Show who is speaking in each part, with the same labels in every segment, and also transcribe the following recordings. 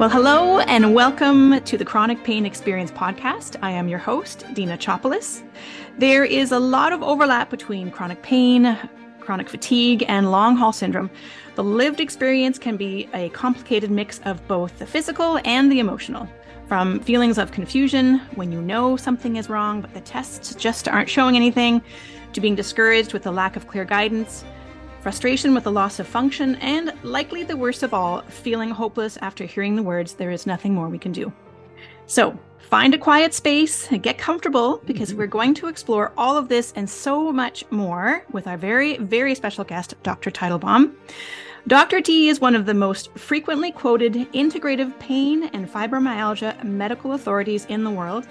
Speaker 1: Well, hello and welcome to the Chronic Pain Experience podcast. I am your host, Dina Chopolis. There is a lot of overlap between chronic pain, chronic fatigue, and long haul syndrome. The lived experience can be a complicated mix of both the physical and the emotional. From feelings of confusion when you know something is wrong, but the tests just aren't showing anything, to being discouraged with the lack of clear guidance, frustration with the loss of function, and likely the worst of all, feeling hopeless after hearing the words, There is nothing more we can do. So, find a quiet space, get comfortable, because mm-hmm. we're going to explore all of this and so much more with our very, very special guest, Dr. Teitelbaum. Dr. T is one of the most frequently quoted integrative pain and fibromyalgia medical authorities in the world.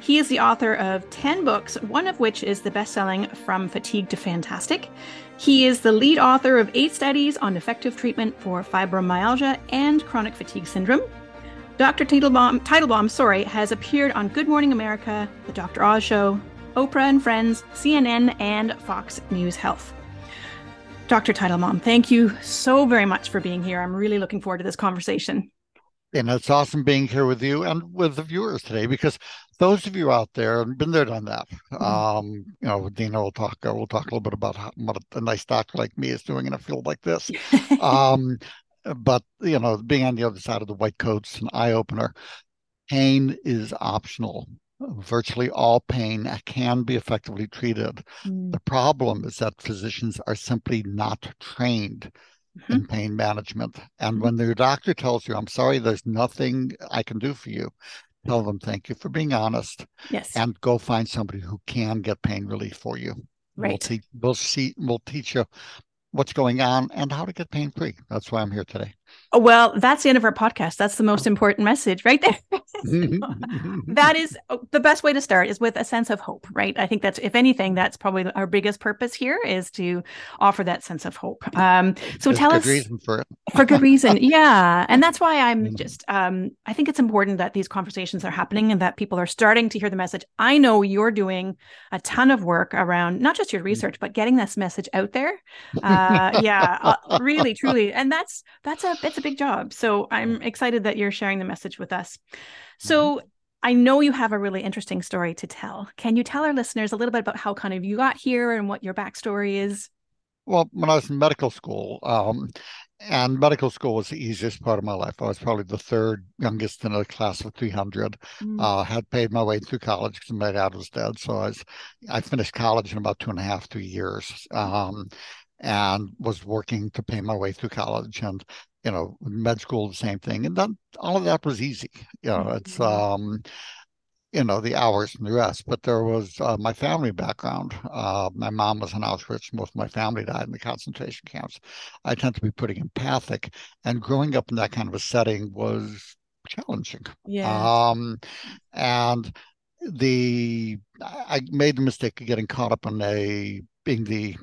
Speaker 1: He is the author of 10 books, one of which is the best selling From Fatigue to Fantastic. He is the lead author of eight studies on effective treatment for fibromyalgia and chronic fatigue syndrome. Dr. Teitelbaum, Teitelbaum sorry, has appeared on Good Morning America, The Dr. Oz Show, Oprah and Friends, CNN, and Fox News Health. Dr. Teitelbaum, thank you so very much for being here. I'm really looking forward to this conversation.
Speaker 2: And it's awesome being here with you and with the viewers today because those of you out there have been there, done that. Mm-hmm. Um, you know, Dina will talk. Uh, we'll talk a little bit about how, what a nice doctor like me is doing in a field like this. um, but you know, being on the other side of the white coats, an eye opener. Pain is optional. Virtually all pain can be effectively treated. Mm. The problem is that physicians are simply not trained mm-hmm. in pain management. And mm-hmm. when your doctor tells you, I'm sorry, there's nothing I can do for you, tell them thank you for being honest.
Speaker 1: Yes.
Speaker 2: And go find somebody who can get pain relief for you.
Speaker 1: Right.
Speaker 2: We'll, te- we'll see. We'll teach you what's going on and how to get pain free. That's why I'm here today.
Speaker 1: Oh, well, that's the end of our podcast. That's the most important message right there. that is oh, the best way to start is with a sense of hope, right? I think that's, if anything, that's probably our biggest purpose here is to offer that sense of hope. Um, so
Speaker 2: There's
Speaker 1: tell us
Speaker 2: for
Speaker 1: for good reason. Yeah. And that's why I'm just, um, I think it's important that these conversations are happening and that people are starting to hear the message. I know you're doing a ton of work around not just your mm-hmm. research, but getting this message out there. Uh, yeah, uh, really, truly. And that's, that's a, it's a big job. So I'm excited that you're sharing the message with us. So mm-hmm. I know you have a really interesting story to tell. Can you tell our listeners a little bit about how kind of you got here and what your backstory is?
Speaker 2: Well, when I was in medical school, um, and medical school was the easiest part of my life. I was probably the third youngest in a class of 300. Mm. Uh, had paid my way through college because my dad was dead. So I was, I finished college in about two and a half, three years, um, and was working to pay my way through college. And you know, med school, the same thing. And then all of that was easy. You know, it's, mm-hmm. um, you know, the hours and the rest. But there was uh, my family background. Uh, my mom was in Auschwitz. Most of my family died in the concentration camps. I tend to be pretty empathic. And growing up in that kind of a setting was challenging.
Speaker 1: Yeah.
Speaker 2: Um, and the, I made the mistake of getting caught up in a, being the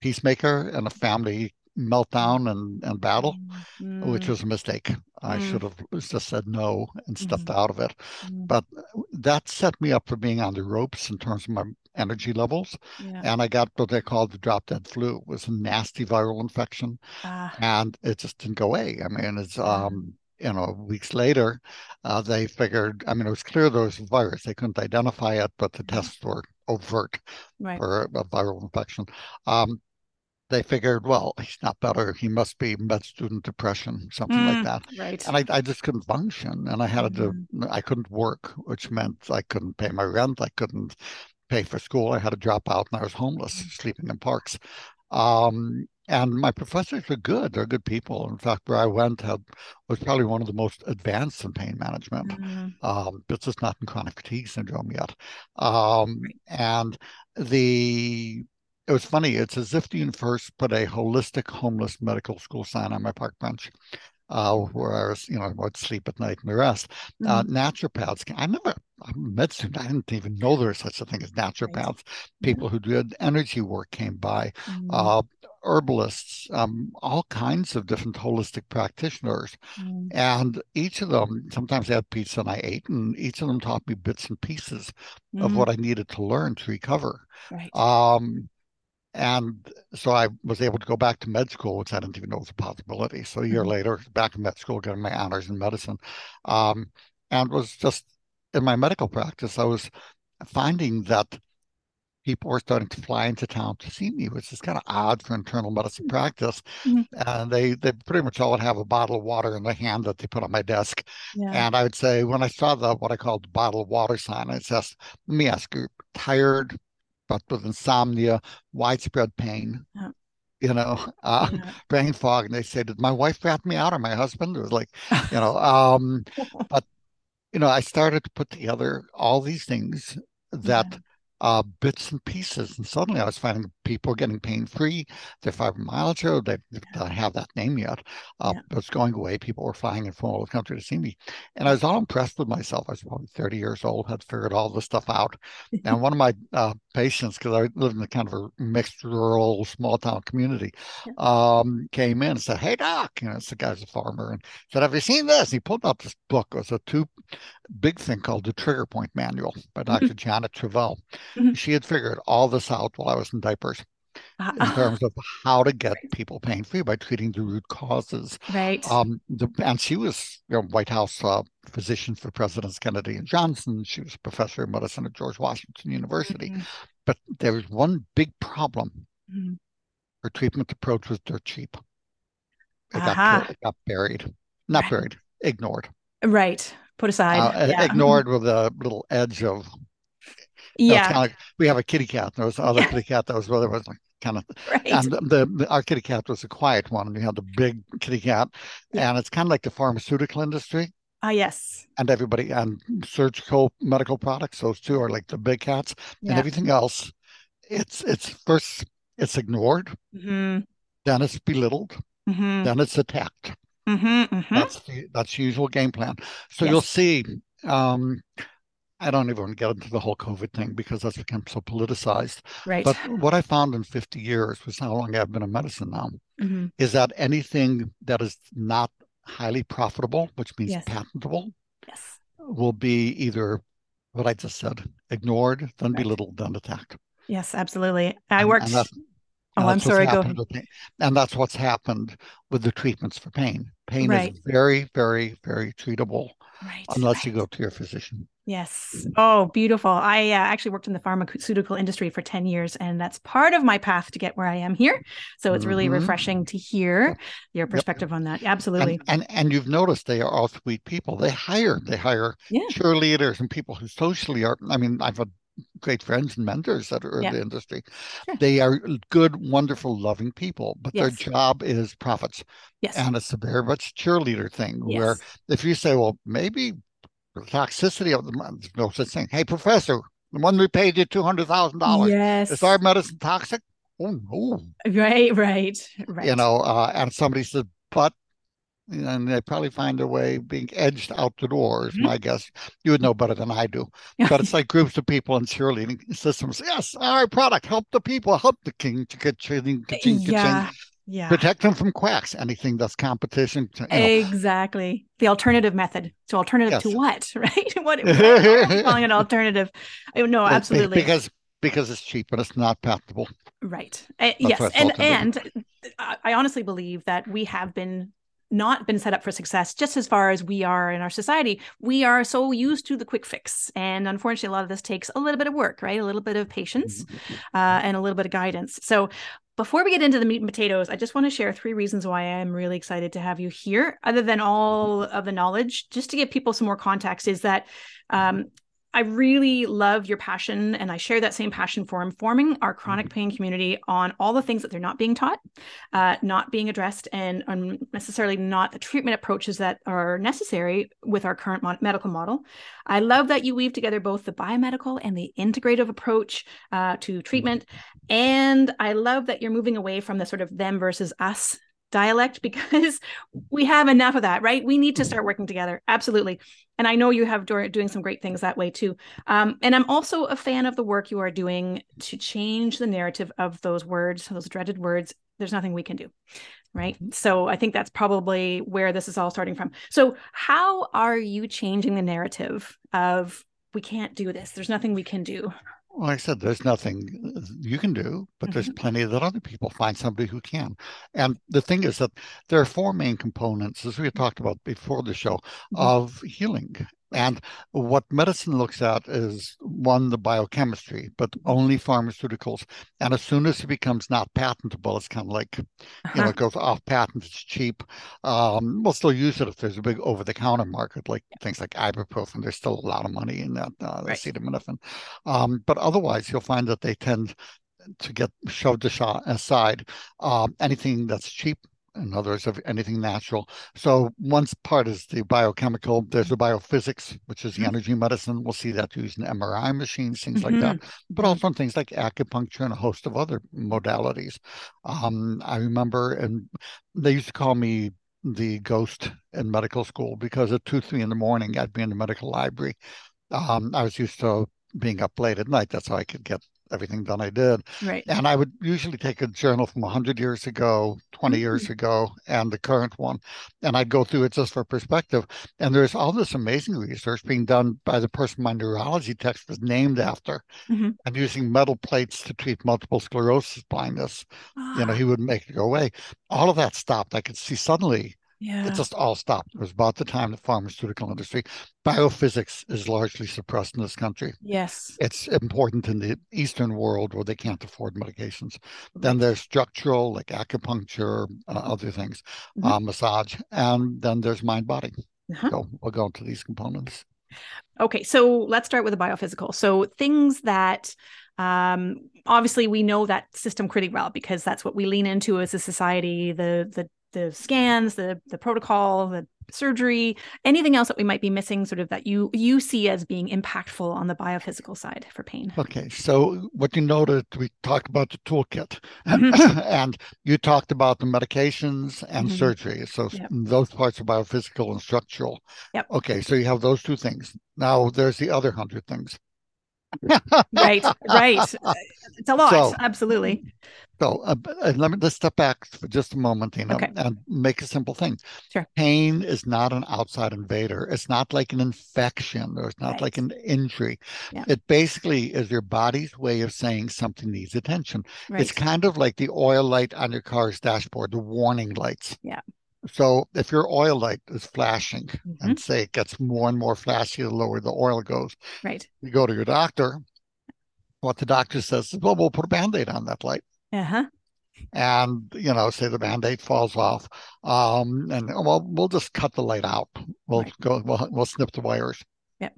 Speaker 2: peacemaker in a family meltdown and, and battle, mm. which was a mistake. I mm. should have just said no and stepped mm. out of it. But that set me up for being on the ropes in terms of my energy levels. Yeah. And I got what they called the drop dead flu. It was a nasty viral infection. Ah. And it just didn't go away. I mean, it's um you know, weeks later, uh, they figured, I mean, it was clear there was a virus. They couldn't identify it, but the mm-hmm. tests were overt right. for a viral infection. Um, they figured, well, he's not better. He must be med student depression, something mm, like that.
Speaker 1: Right.
Speaker 2: And I, I just couldn't function, and I had mm-hmm. to. I couldn't work, which meant I couldn't pay my rent. I couldn't pay for school. I had to drop out, and I was homeless, mm-hmm. sleeping in parks. Um, and my professors are good. They're good people. In fact, where I went had, was probably one of the most advanced in pain management. Mm-hmm. Um, it's just not in chronic fatigue syndrome yet. Um, right. And the it was funny. It's as if the universe put a holistic homeless medical school sign on my park bench. Uh, where I was, you know, I would sleep at night and the rest. Uh, mm-hmm. Uh, naturopaths, I never, I'm a med student, I didn't even know there was such a thing as naturopaths. Right. People mm-hmm. who did energy work came by, mm-hmm. uh, herbalists, um, all kinds of different holistic practitioners. Mm. And each of them, sometimes I had pizza and I ate, and each of them taught me bits and pieces of mm. what I needed to learn to recover.
Speaker 1: Right.
Speaker 2: Um, and so I was able to go back to med school, which I didn't even know was a possibility. So a year mm-hmm. later, back in med school, getting my honors in medicine, um, and was just in my medical practice. I was finding that people were starting to fly into town to see me, which is kind of odd for internal medicine mm-hmm. practice. Mm-hmm. And they they pretty much all would have a bottle of water in their hand that they put on my desk. Yeah. And I would say when I saw the what I called the bottle of water sign, it says, "Let me ask you, tired, but with insomnia, widespread pain." Yeah. You know, uh, yeah. brain fog, and they say, "Did my wife rat me out or my husband?" It was like, you know, um, but you know, I started to put together all these things that uh, bits and pieces. And suddenly I was finding people getting pain free. Their fibromyalgia, they, they don't have that name yet, uh, yeah. going away. People were flying in from all over the country to see me. And I was all impressed with myself. I was probably 30 years old, had figured all this stuff out. and one of my uh, patients, because I lived in a kind of a mixed rural, small town community, yeah. um, came in and said, Hey, doc, you know, it's the guy's a farmer, and said, Have you seen this? And he pulled out this book. It was a two big thing called the Trigger Point Manual by mm-hmm. Janet Travell. Mm-hmm. She had figured all this out while I was in diapers uh, in terms of how to get people pain free by treating the root causes.
Speaker 1: Right.
Speaker 2: Um, the, and she was you know, White House uh, physician for Presidents Kennedy and Johnson. She was professor of medicine at George Washington University. Mm-hmm. But there was one big problem. Mm-hmm. Her treatment approach was dirt cheap. It, uh-huh. got, it got buried, not right. buried, ignored.
Speaker 1: Right put aside, uh,
Speaker 2: yeah. ignored with a little edge of.
Speaker 1: Yeah, kind
Speaker 2: of like, we have a kitty cat. There was other kitty cat that was there was like kind of right. and the, the, our kitty cat was a quiet one and we had the big kitty cat yeah. and it's kind of like the pharmaceutical industry
Speaker 1: ah uh, yes
Speaker 2: and everybody and surgical medical products those two are like the big cats yeah. and everything else it's it's first it's ignored mm-hmm. then it's belittled mm-hmm. then it's attacked Mm-hmm, mm-hmm. That's the that's the usual game plan. So yes. you'll see. Um, I don't even want to get into the whole COVID thing because that's become so politicized.
Speaker 1: Right.
Speaker 2: But what I found in 50 years, was how long I've been in medicine now, mm-hmm. is that anything that is not highly profitable, which means yes. patentable,
Speaker 1: yes.
Speaker 2: will be either what I just said, ignored, then right. belittled, then attacked.
Speaker 1: Yes, absolutely. I and, worked. And
Speaker 2: Oh, I'm sorry. Go ahead. And that's what's happened with the treatments for pain. Pain right. is very, very, very treatable right. unless you go to your physician.
Speaker 1: Yes. Oh, beautiful. I uh, actually worked in the pharmaceutical industry for 10 years, and that's part of my path to get where I am here. So it's really mm-hmm. refreshing to hear your perspective yep. on that. Absolutely.
Speaker 2: And, and, and you've noticed they are all sweet people. They hire they hire yeah. cheerleaders and people who socially are. I mean, I've had great friends and mentors that are yeah. in the industry. Sure. They are good, wonderful, loving people, but yes. their job is profits.
Speaker 1: Yes.
Speaker 2: And it's a very much cheerleader thing yes. where if you say, well, maybe the toxicity of the no such thing. Hey, professor, the one we paid you two hundred thousand dollars.
Speaker 1: Yes.
Speaker 2: Is our medicine toxic? Oh no.
Speaker 1: Right, right, right.
Speaker 2: You know, uh, and somebody said, but and they probably find a way being edged out the door is mm-hmm. my guess you would know better than i do but it's like groups of people in cheerleading systems yes our product help the people help the king to get cheating
Speaker 1: yeah yeah.
Speaker 2: Protect them from quacks. Anything that's competition to,
Speaker 1: you know. exactly. The alternative method. So alternative yes. to what right? What, what calling it alternative? No absolutely.
Speaker 2: because because it's cheap and it's not patentable.
Speaker 1: Right. Uh, yes and and i honestly believe that we have been not been set up for success just as far as we are in our society. We are so used to the quick fix and unfortunately a lot of this takes a little bit of work right? A little bit of patience mm-hmm. uh, and a little bit of guidance. So before we get into the meat and potatoes, I just want to share three reasons why I'm really excited to have you here, other than all of the knowledge, just to give people some more context. Is that um, I really love your passion, and I share that same passion for informing our chronic mm-hmm. pain community on all the things that they're not being taught, uh, not being addressed, and necessarily not the treatment approaches that are necessary with our current medical model. I love that you weave together both the biomedical and the integrative approach uh, to treatment. And I love that you're moving away from the sort of them versus us dialect because we have enough of that, right? We need to start working together. Absolutely. And I know you have do- doing some great things that way too. Um, and I'm also a fan of the work you are doing to change the narrative of those words, those dreaded words. There's nothing we can do. Right. So I think that's probably where this is all starting from. So, how are you changing the narrative of we can't do this? There's nothing we can do.
Speaker 2: Well, like I said, there's nothing you can do, but mm-hmm. there's plenty that other people find somebody who can. And the thing is that there are four main components, as we talked about before the show, mm-hmm. of healing. And what medicine looks at is one, the biochemistry, but only pharmaceuticals. And as soon as it becomes not patentable, it's kind of like, uh-huh. you know, uh-huh. it goes off patent, it's cheap. Um, we'll still use it if there's a big over the counter market, like yeah. things like ibuprofen. There's still a lot of money in that, uh, right. acetaminophen. Um, but otherwise, you'll find that they tend to get shoved aside. Um, anything that's cheap in other words, of anything natural. So one part is the biochemical. There's the biophysics, which is the mm-hmm. energy medicine. We'll see that used in MRI machines, things mm-hmm. like that, mm-hmm. but also in things like acupuncture and a host of other modalities. Um, I remember, and they used to call me the ghost in medical school because at two, three in the morning, I'd be in the medical library. Um, I was used to being up late at night. That's how I could get everything done I did.
Speaker 1: Right.
Speaker 2: And I would usually take a journal from 100 years ago, 20 mm-hmm. years ago, and the current one, and I'd go through it just for perspective. And there's all this amazing research being done by the person my neurology text was named after. Mm-hmm. And using metal plates to treat multiple sclerosis blindness, you know, he would make it go away. All of that stopped. I could see suddenly
Speaker 1: yeah.
Speaker 2: It just all stopped. It was about the time the pharmaceutical industry, biophysics is largely suppressed in this country.
Speaker 1: Yes.
Speaker 2: It's important in the Eastern world where they can't afford medications. Then there's structural, like acupuncture, uh, other things, mm-hmm. uh, massage, and then there's mind body. Uh-huh. So we'll go into these components.
Speaker 1: Okay, so let's start with the biophysical. So things that um, obviously we know that system pretty well because that's what we lean into as a society the the the scans, the the protocol, the surgery, anything else that we might be missing, sort of that you you see as being impactful on the biophysical side for pain.
Speaker 2: Okay, so what you noted, we talked about the toolkit, mm-hmm. and you talked about the medications and mm-hmm. surgery. So yep. those parts are biophysical and structural.
Speaker 1: Yep.
Speaker 2: Okay, so you have those two things. Now there's the other hundred things.
Speaker 1: Right, right. It's a lot, so, absolutely.
Speaker 2: So uh, uh, let me let's step back for just a moment, you know, okay. and make a simple thing.
Speaker 1: Sure.
Speaker 2: Pain is not an outside invader. It's not like an infection or it's not right. like an injury. Yeah. It basically is your body's way of saying something needs attention. Right. It's kind of like the oil light on your car's dashboard, the warning lights.
Speaker 1: Yeah.
Speaker 2: So if your oil light is flashing mm-hmm. and say it gets more and more flashy the lower the oil goes,
Speaker 1: right?
Speaker 2: You go to your doctor. What the doctor says is, well, we'll put a band-aid on that light.
Speaker 1: Uh-huh.
Speaker 2: And you know, say the band-aid falls off, um, and well, we'll just cut the light out. We'll right. go. We'll, we'll snip the wires.
Speaker 1: Yep.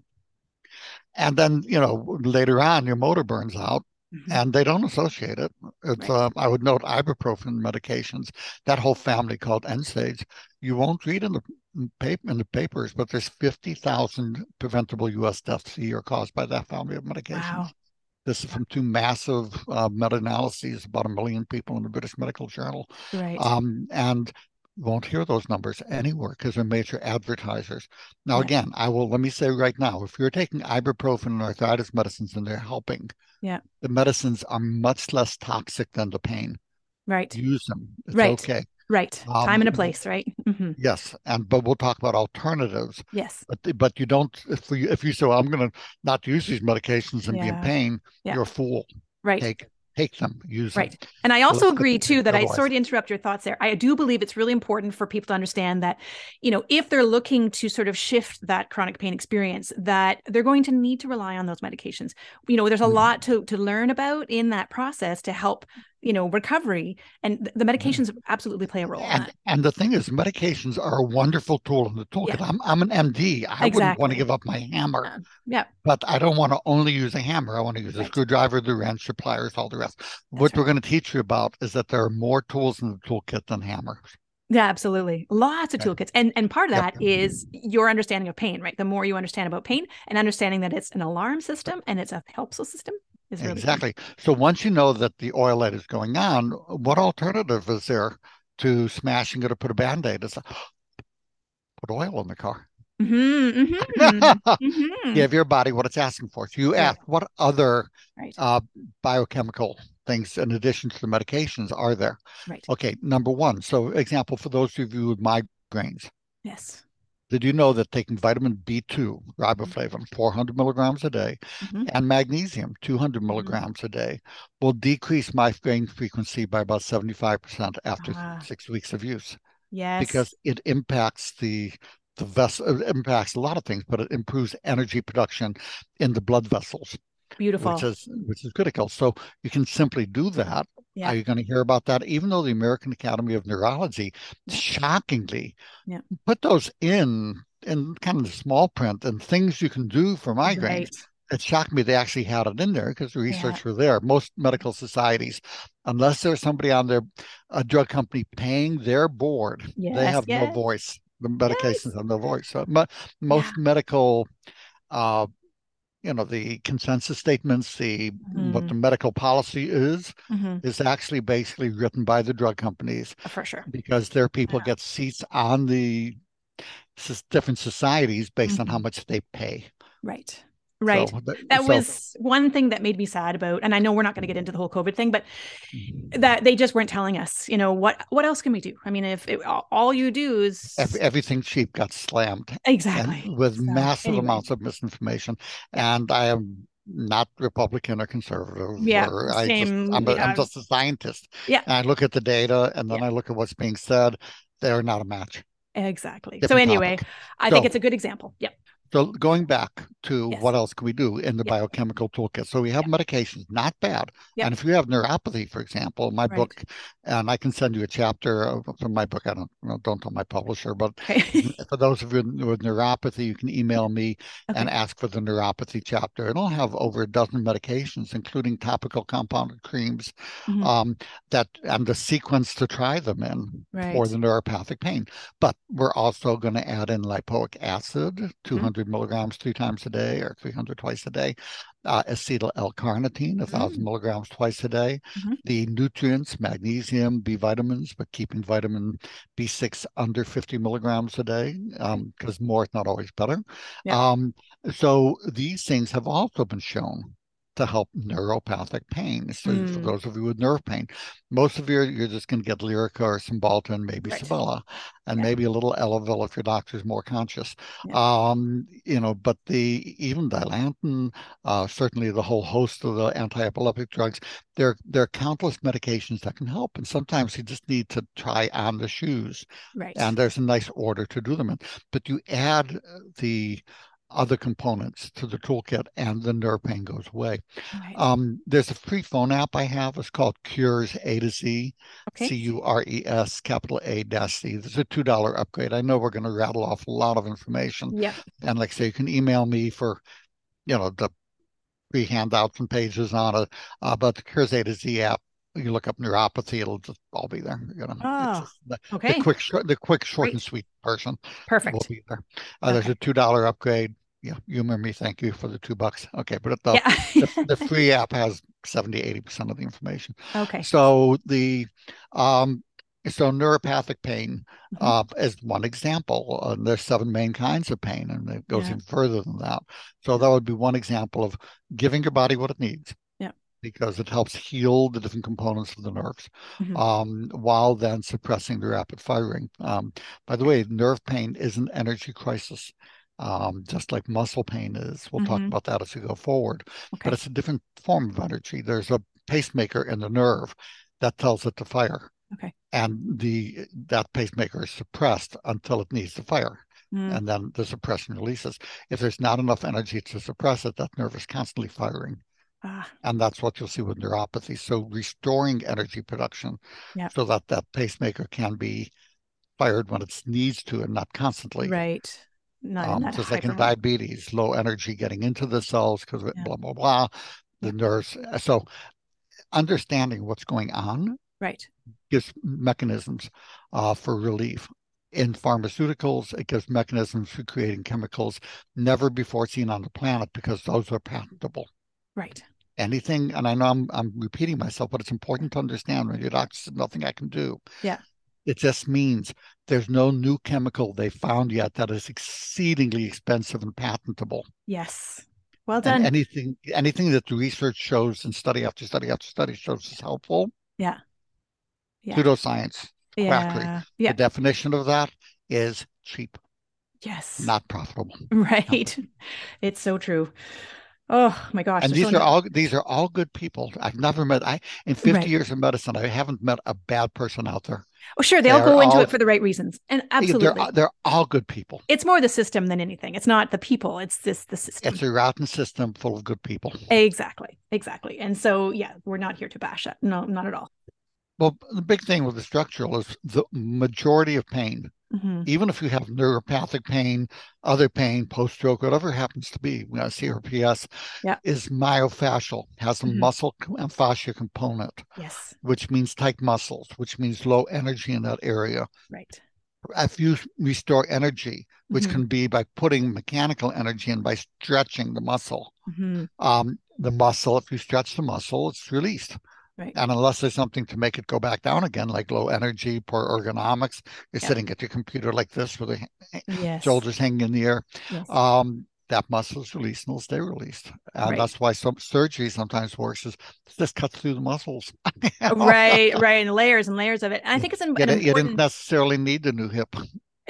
Speaker 2: And then you know, later on, your motor burns out, Mm-hmm. and they don't associate it. It's right. uh, I would note ibuprofen medications, that whole family called NSAIDs. You won't read in the paper in the papers, but there's fifty thousand preventable U.S. deaths a year caused by that family of medications. Wow. This is from two massive uh, meta-analyses, about a million people in the British Medical Journal.
Speaker 1: Right.
Speaker 2: Um, and won't hear those numbers anywhere because they're major advertisers. Now, yeah. again, I will let me say right now, if you're taking ibuprofen and arthritis medicines and they're helping,
Speaker 1: yeah,
Speaker 2: the medicines are much less toxic than the pain.
Speaker 1: Right.
Speaker 2: Use them. It's
Speaker 1: right.
Speaker 2: okay.
Speaker 1: Right. Um, Time and a place, right?
Speaker 2: Mm-hmm. Yes, and but we'll talk about alternatives.
Speaker 1: Yes.
Speaker 2: But but you don't if you if you say well, I'm going to not use these medications and yeah. be in pain, yeah. you're a fool.
Speaker 1: Right.
Speaker 2: Take take them, use
Speaker 1: right.
Speaker 2: them.
Speaker 1: Right. And I also agree too that. I sort of interrupt your thoughts there. I do believe it's really important for people to understand that, you know, if they're looking to sort of shift that chronic pain experience, that they're going to need to rely on those medications. You know, there's a mm-hmm. lot to to learn about in that process to help you know recovery and the mm-hmm. medications absolutely play a role
Speaker 2: and, and, the thing is medications are a wonderful tool in the toolkit yeah. I'm, I'm an md i exactly. wouldn't want to give up my hammer
Speaker 1: yeah
Speaker 2: but i don't want to only use a hammer i want to use right. a screwdriver the wrench the pliers all the rest That's what right. we're going to teach you about is that there are more tools in the toolkit than hammers
Speaker 1: yeah, absolutely. Lots of toolkits. And and part of that yep. is your understanding of pain, right? The more you understand about pain and understanding that it's an alarm system and it's a helpful system, really
Speaker 2: exactly. So once you know that the oil light is going on, what alternative is there to smashing it or put a band-aid? It's put oil in the car.
Speaker 1: Mm-hmm, mm-hmm, mm-hmm.
Speaker 2: Give your body what it's asking for. So you ask, what other right. uh, biochemical things in addition to the medications are there?
Speaker 1: Right.
Speaker 2: Okay, number one. So example for those of you with migraines.
Speaker 1: Yes
Speaker 2: Did you know that taking vitamin B2, riboflavin, 400 milligrams a day, mm-hmm. and magnesium, 200 mm-hmm. milligrams mm-hmm. a day, will decrease migraine frequency by about 75% after uh, six weeks of use?
Speaker 1: Yes.
Speaker 2: Because it impacts the the vessel impacts a lot of things, but it improves energy production in the blood vessels.
Speaker 1: Beautiful.
Speaker 2: Which is which is critical. So you can simply do that. Yeah. Are you going to hear about that? Even though the American Academy of Neurology, shockingly, yeah. put those in in kind of the small print and things you can do for migraines. Right. It shocked me they actually had it in there because the research yeah. was there. Most medical societies, unless there's somebody on their a drug company paying their board, yes, they have yes. no voice. The medications yes. have no voice. So most yeah. medical uh, you know the consensus statements the mm-hmm. what the medical policy is mm-hmm. is actually basically written by the drug companies
Speaker 1: uh, for sure
Speaker 2: because their people yeah. get seats on the different societies based mm-hmm. on how mm-hmm. much they pay
Speaker 1: right Right. So, that so, was one thing that made me sad about, and I know we're not going to get into the whole COVID thing, but mm-hmm. that they just weren't telling us, you know, what what else can we do? I mean, if it, all you do is
Speaker 2: Every, everything cheap got slammed
Speaker 1: exactly
Speaker 2: with so, massive anyway. amounts of misinformation, and I am not Republican or conservative.
Speaker 1: Yeah,
Speaker 2: or
Speaker 1: I same.
Speaker 2: Just, I'm, a, I'm just a scientist.
Speaker 1: Yeah,
Speaker 2: and I look at the data, and then yeah. I look at what's being said. They're not a match.
Speaker 1: Exactly. Different so anyway, topic. I so, think it's a good example. Yep.
Speaker 2: So going back to yes. what else can we do in the yep. biochemical toolkit? So we have yep. medications, not bad. Yep. And if you have neuropathy, for example, my right. book, and I can send you a chapter from my book. I don't you know, don't tell my publisher, but for those of you with neuropathy, you can email me okay. and ask for the neuropathy chapter. It'll have over a dozen medications, including topical compounded creams, mm-hmm. um, that and the sequence to try them in right. for the neuropathic pain. But we're also going to add in lipoic acid, 200 milligrams three times a day or 300 twice a day, uh, acetyl L-carnitine, 1,000 mm-hmm. milligrams twice a day, mm-hmm. the nutrients, magnesium, B vitamins, but keeping vitamin B6 under 50 milligrams a day because um, more is not always better. Yeah. Um, so these things have also been shown to help neuropathic pain. So mm. for those of you with nerve pain, most of you you're just going to get Lyrica or Cymbalta and maybe right. And yeah. maybe a little Elavil if your doctor's more conscious. Yeah. Um, you know, but the even Dilantin, uh, certainly the whole host of the anti-epileptic drugs, there there are countless medications that can help, and sometimes you just need to try on the shoes.
Speaker 1: Right.
Speaker 2: And there's a nice order to do them in. But you add the other components to the toolkit and the nerve pain goes away. Right. Um, there's a free phone app I have. It's called Cures A to Z, okay. C U R E S capital A dash C. There's a $2 upgrade. I know we're going to rattle off a lot of information.
Speaker 1: Yeah.
Speaker 2: And like I say, you can email me for, you know, the free handouts and pages on it. Uh, but the Cures A to Z app you look up neuropathy, it'll just all be there. You know,
Speaker 1: oh,
Speaker 2: the,
Speaker 1: okay.
Speaker 2: The quick, short, the quick, short Great. and sweet version.
Speaker 1: Perfect.
Speaker 2: Will be there. Uh, okay. There's a two dollar upgrade yeah, you humor me. Thank you for the two bucks. Okay, but the, yeah. the, the, free app has 70, 80% of the information.
Speaker 1: Okay.
Speaker 2: So the, um, so neuropathic pain mm-hmm. uh, is one example. and there's seven main kinds of pain, and it goes yeah. even further than that. So that would be one example of giving your body what it needs.
Speaker 1: Yeah.
Speaker 2: Because it helps heal the different components of the nerves, mm-hmm. um, while then suppressing the rapid firing. Um, by the way, nerve pain is an energy crisis um, just like muscle pain is. We'll mm-hmm. talk about that as we go forward. Okay. But it's a different form of energy. There's a pacemaker in the nerve that tells it to fire.
Speaker 1: Okay.
Speaker 2: And the that pacemaker is suppressed until it needs to fire. Mm. And then the suppression releases. If there's not enough energy to suppress it, that nerve is constantly firing. Ah. And that's what you'll see with neuropathy. So restoring energy production
Speaker 1: yep.
Speaker 2: so that that pacemaker can be fired when it needs to and not constantly.
Speaker 1: Right not um,
Speaker 2: just like in diabetes, low energy getting into the cells because yeah. blah blah blah. The yeah. nerves. So understanding what's going on,
Speaker 1: right,
Speaker 2: gives mechanisms uh, for relief. In pharmaceuticals, it gives mechanisms for creating chemicals never before seen on the planet because those are patentable.
Speaker 1: Right.
Speaker 2: Anything, and I know I'm I'm repeating myself, but it's important to understand when your doctor says nothing I can do.
Speaker 1: Yeah.
Speaker 2: It just means there's no new chemical they found yet that is exceedingly expensive and patentable.
Speaker 1: Yes. Well done.
Speaker 2: And anything anything that the research shows and study after study after study shows is helpful.
Speaker 1: Yeah. yeah.
Speaker 2: Pseudoscience.
Speaker 1: Yeah.
Speaker 2: Yeah. The definition of that is cheap.
Speaker 1: Yes.
Speaker 2: Not profitable.
Speaker 1: Right. No. It's so true. Oh my gosh!
Speaker 2: And these so are all these are all good people. I've never met. I in fifty right. years of medicine, I haven't met a bad person out there.
Speaker 1: Oh, sure, they all go into all, it for the right reasons, and absolutely,
Speaker 2: they're, they're all good people.
Speaker 1: It's more the system than anything. It's not the people. It's this the system.
Speaker 2: It's a rotten system full of good people.
Speaker 1: Exactly, exactly. And so, yeah, we're not here to bash it. No, not at all.
Speaker 2: Well, the big thing with the structural is the majority of pain Mm-hmm. Even if you have neuropathic pain, other pain, post stroke, whatever happens to be, you know, CRPS
Speaker 1: yeah.
Speaker 2: is myofascial, has a mm-hmm. muscle and fascia component.
Speaker 1: Yes.
Speaker 2: Which means tight muscles, which means low energy in that area.
Speaker 1: Right.
Speaker 2: If you restore energy, which mm-hmm. can be by putting mechanical energy in by stretching the muscle,
Speaker 1: mm-hmm.
Speaker 2: um, the muscle, if you stretch the muscle, it's released.
Speaker 1: Right.
Speaker 2: And unless there's something to make it go back down again, like low energy, poor ergonomics, you're yeah. sitting at your computer like this with the yes. shoulders hanging in the air. Yes. Um, that muscle is released and will stay released. And right. that's why some surgery sometimes works is just cuts through the muscles.
Speaker 1: right, right. And layers and layers of it. And I think it's an,
Speaker 2: you, an important... you didn't necessarily need the new hip.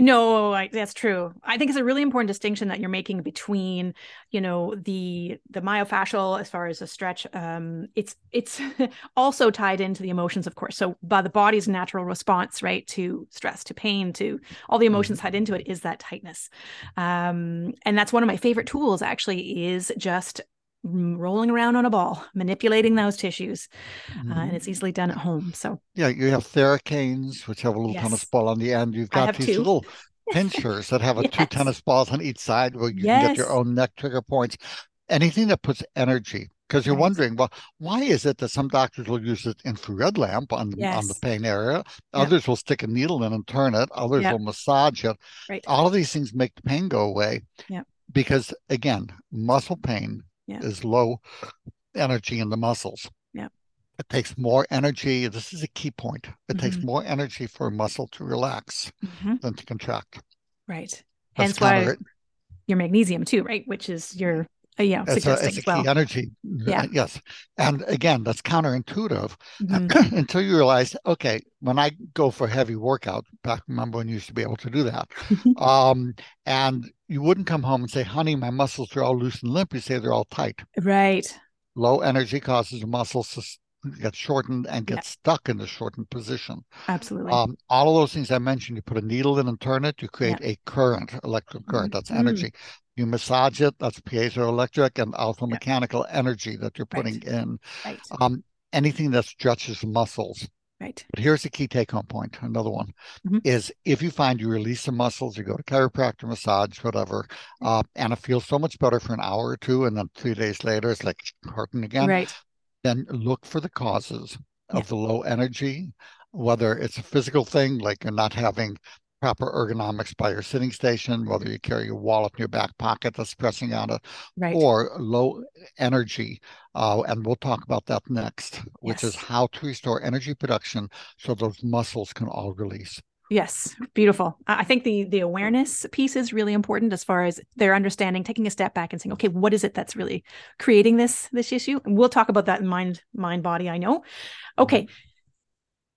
Speaker 1: No, I, that's true. I think it's a really important distinction that you're making between, you know, the the myofascial as far as a stretch. Um, it's it's also tied into the emotions, of course. So, by the body's natural response, right, to stress, to pain, to all the emotions mm-hmm. tied into it, is that tightness. Um, and that's one of my favorite tools. Actually, is just rolling around on a ball, manipulating those tissues, mm-hmm. uh, and it's easily done at home. So
Speaker 2: yeah, you have Theracanes, which have a little yes. tennis ball on the end. You've got these two. little pinchers that have a, yes. two tennis balls on each side, where you yes. can get your own neck trigger points. Anything that puts energy. Because you're wondering, well, why is it that some doctors will use an infrared lamp on the, on the pain area? Others will stick a needle in and turn it. Others will massage it.
Speaker 1: Right.
Speaker 2: All of these things make the pain go away.
Speaker 1: Yeah.
Speaker 2: Because again, muscle pain
Speaker 1: yeah.
Speaker 2: is low energy in the muscles.
Speaker 1: Yeah.
Speaker 2: It takes more energy. This is a key point. It mm-hmm. takes more energy for a muscle to relax mm-hmm. than to contract.
Speaker 1: Right. That's Hence why your magnesium too, right? Which is your uh, yeah,
Speaker 2: it's a, it's a well. key energy.
Speaker 1: Yeah.
Speaker 2: Yes. And again, that's counterintuitive mm-hmm. until you realize, okay, when I go for heavy workout, back remember when you used to be able to do that. um, and you wouldn't come home and say, honey, my muscles are all loose and limp. You say they're all tight.
Speaker 1: Right.
Speaker 2: Low energy causes the muscles to get shortened and get yeah. stuck in the shortened position.
Speaker 1: Absolutely.
Speaker 2: Um, all of those things I mentioned, you put a needle in and turn it, you create yeah. a current, electric current. That's mm-hmm. energy. You massage it, that's piezoelectric and alpha mechanical yeah. energy that you're putting
Speaker 1: right.
Speaker 2: in.
Speaker 1: Right.
Speaker 2: Um, anything that stretches muscles.
Speaker 1: Right.
Speaker 2: But here's the key take home point. Another one mm-hmm. is if you find you release the muscles, you go to chiropractor, massage, whatever, uh, and it feels so much better for an hour or two, and then three days later it's like hurting again.
Speaker 1: Right.
Speaker 2: Then look for the causes of the low energy, whether it's a physical thing like you're not having proper ergonomics by your sitting station, whether you carry your wallet in your back pocket that's pressing on it,
Speaker 1: right.
Speaker 2: or low energy. Uh, and we'll talk about that next, which yes. is how to restore energy production so those muscles can all release.
Speaker 1: Yes, beautiful. I think the the awareness piece is really important as far as their understanding, taking a step back and saying, okay, what is it that's really creating this this issue? And we'll talk about that in mind mind body. I know. Okay, mm-hmm.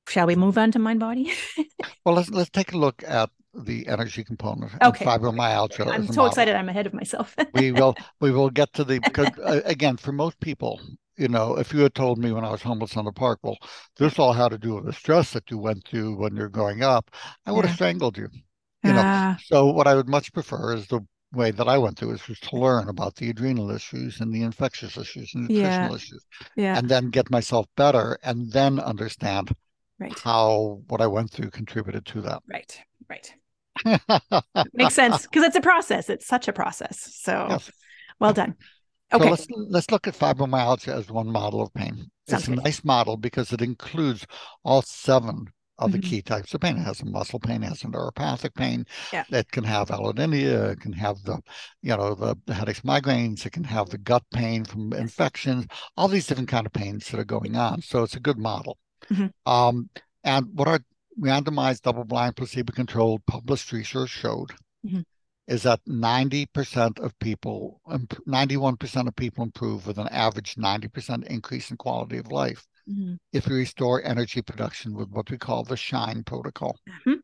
Speaker 1: Shall we move on to mind body?
Speaker 2: well, let's let's take a look at the energy component
Speaker 1: okay.
Speaker 2: fibromyalgia.
Speaker 1: I'm so excited. I'm ahead of myself.
Speaker 2: we will we will get to the because uh, again for most people, you know, if you had told me when I was homeless on the park, well, this all had to do with the stress that you went through when you're growing up, I would yeah. have strangled you. You know, uh, so what I would much prefer is the way that I went through is just to learn about the adrenal issues and the infectious issues and nutritional
Speaker 1: yeah.
Speaker 2: issues,
Speaker 1: yeah.
Speaker 2: and then get myself better, and then understand
Speaker 1: right
Speaker 2: how what i went through contributed to that
Speaker 1: right right makes sense because it's a process it's such a process so yes. well done okay
Speaker 2: so let's let's look at fibromyalgia as one model of pain
Speaker 1: Sounds
Speaker 2: it's
Speaker 1: good.
Speaker 2: a nice model because it includes all seven of the mm-hmm. key types of pain. It has a muscle pain, it has a neuropathic pain.
Speaker 1: Yeah.
Speaker 2: It can have allodynia, it can have the, you know, the, the headaches, migraines, it can have the gut pain from infections, all these different kind of pains that are going on. So it's a good model.
Speaker 1: Mm-hmm.
Speaker 2: Um, and what our randomized, double-blind, placebo-controlled published research showed
Speaker 1: mm-hmm.
Speaker 2: Is that 90% of people, 91% of people improve with an average 90% increase in quality of life
Speaker 1: mm-hmm.
Speaker 2: if you restore energy production with what we call the SHINE protocol.
Speaker 1: Mm-hmm.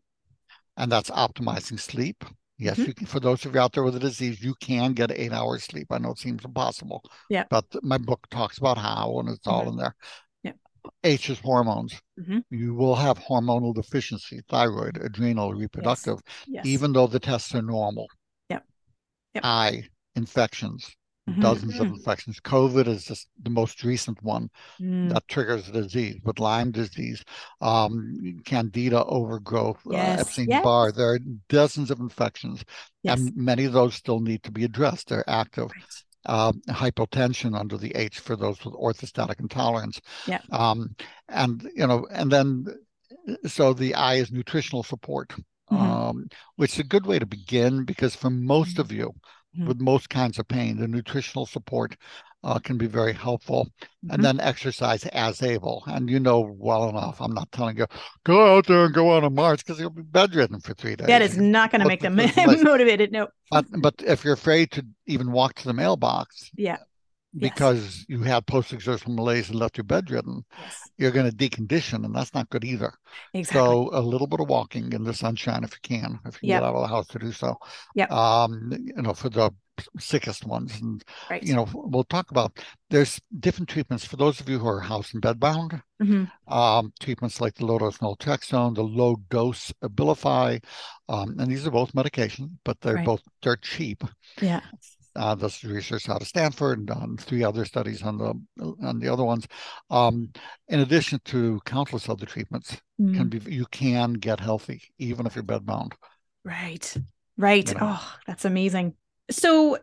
Speaker 2: And that's optimizing sleep, Yes,
Speaker 1: Mhm.
Speaker 2: you can, for those of you out there with a disease, you can get eight hours sleep. I know it seems impossible.
Speaker 1: Yeah.
Speaker 2: But my book talks about how, and it's all in there.
Speaker 1: Yeah.
Speaker 2: H is hormones.
Speaker 1: Mhm.
Speaker 2: You will have hormonal deficiency, thyroid, adrenal, reproductive,
Speaker 1: Yes.
Speaker 2: even though the tests are normal.
Speaker 1: Yep. Yep.
Speaker 2: I, infections,
Speaker 1: Mhm.
Speaker 2: dozens of
Speaker 1: Mhm.
Speaker 2: infections. COVID is just the most recent one
Speaker 1: Mm.
Speaker 2: that triggers the disease, but Lyme disease, um, Candida overgrowth, uh,
Speaker 1: Yes,
Speaker 2: Epstein
Speaker 1: yes.
Speaker 2: Barr. There are dozens of infections,
Speaker 1: Yes.
Speaker 2: and many of those still need to be addressed. They're active.
Speaker 1: Right.
Speaker 2: Um, hypotension under the H for those with orthostatic intolerance.
Speaker 1: Yeah.
Speaker 2: Um, and you know, and then so the I is nutritional support.
Speaker 1: Mhm.
Speaker 2: Um, which is a good way to begin because for most of you,
Speaker 1: Mhm.
Speaker 2: with most kinds of pain, the nutritional support uh, can be very helpful.
Speaker 1: Mhm.
Speaker 2: And then exercise as able. And you know well enough, I'm not telling you, go out there and go on a march because you'll be bedridden for three days.
Speaker 1: That is not going to make them
Speaker 2: the- the-
Speaker 1: motivated. No.
Speaker 2: But, but if you're afraid to even walk to the mailbox
Speaker 1: Yeah. Yes.
Speaker 2: because you had post-exertional malaise and left you bedridden,
Speaker 1: Yes.
Speaker 2: you're going to decondition, and that's not good either.
Speaker 1: Exactly.
Speaker 2: So a little bit of walking in the sunshine if you can, if you
Speaker 1: Yep.
Speaker 2: get out of the house to do so.
Speaker 1: Yeah.
Speaker 2: Um, you know, for the sickest ones. And
Speaker 1: right.
Speaker 2: you know, we'll talk about there's different treatments for those of you who are house and bed bound.
Speaker 1: Mhm.
Speaker 2: Um, treatments like the low dose naltrexone, the low dose Abilify, um, and these are both medication, but they're
Speaker 1: Right.
Speaker 2: both they're cheap.
Speaker 1: Yeah.
Speaker 2: Uh, this is research out of Stanford and done three other studies on the on the other ones. Um, in addition to countless other treatments,
Speaker 1: Mm.
Speaker 2: can be you can get healthy even if you're bedbound.
Speaker 1: Right. Right.
Speaker 2: You know.
Speaker 1: Oh, that's amazing. So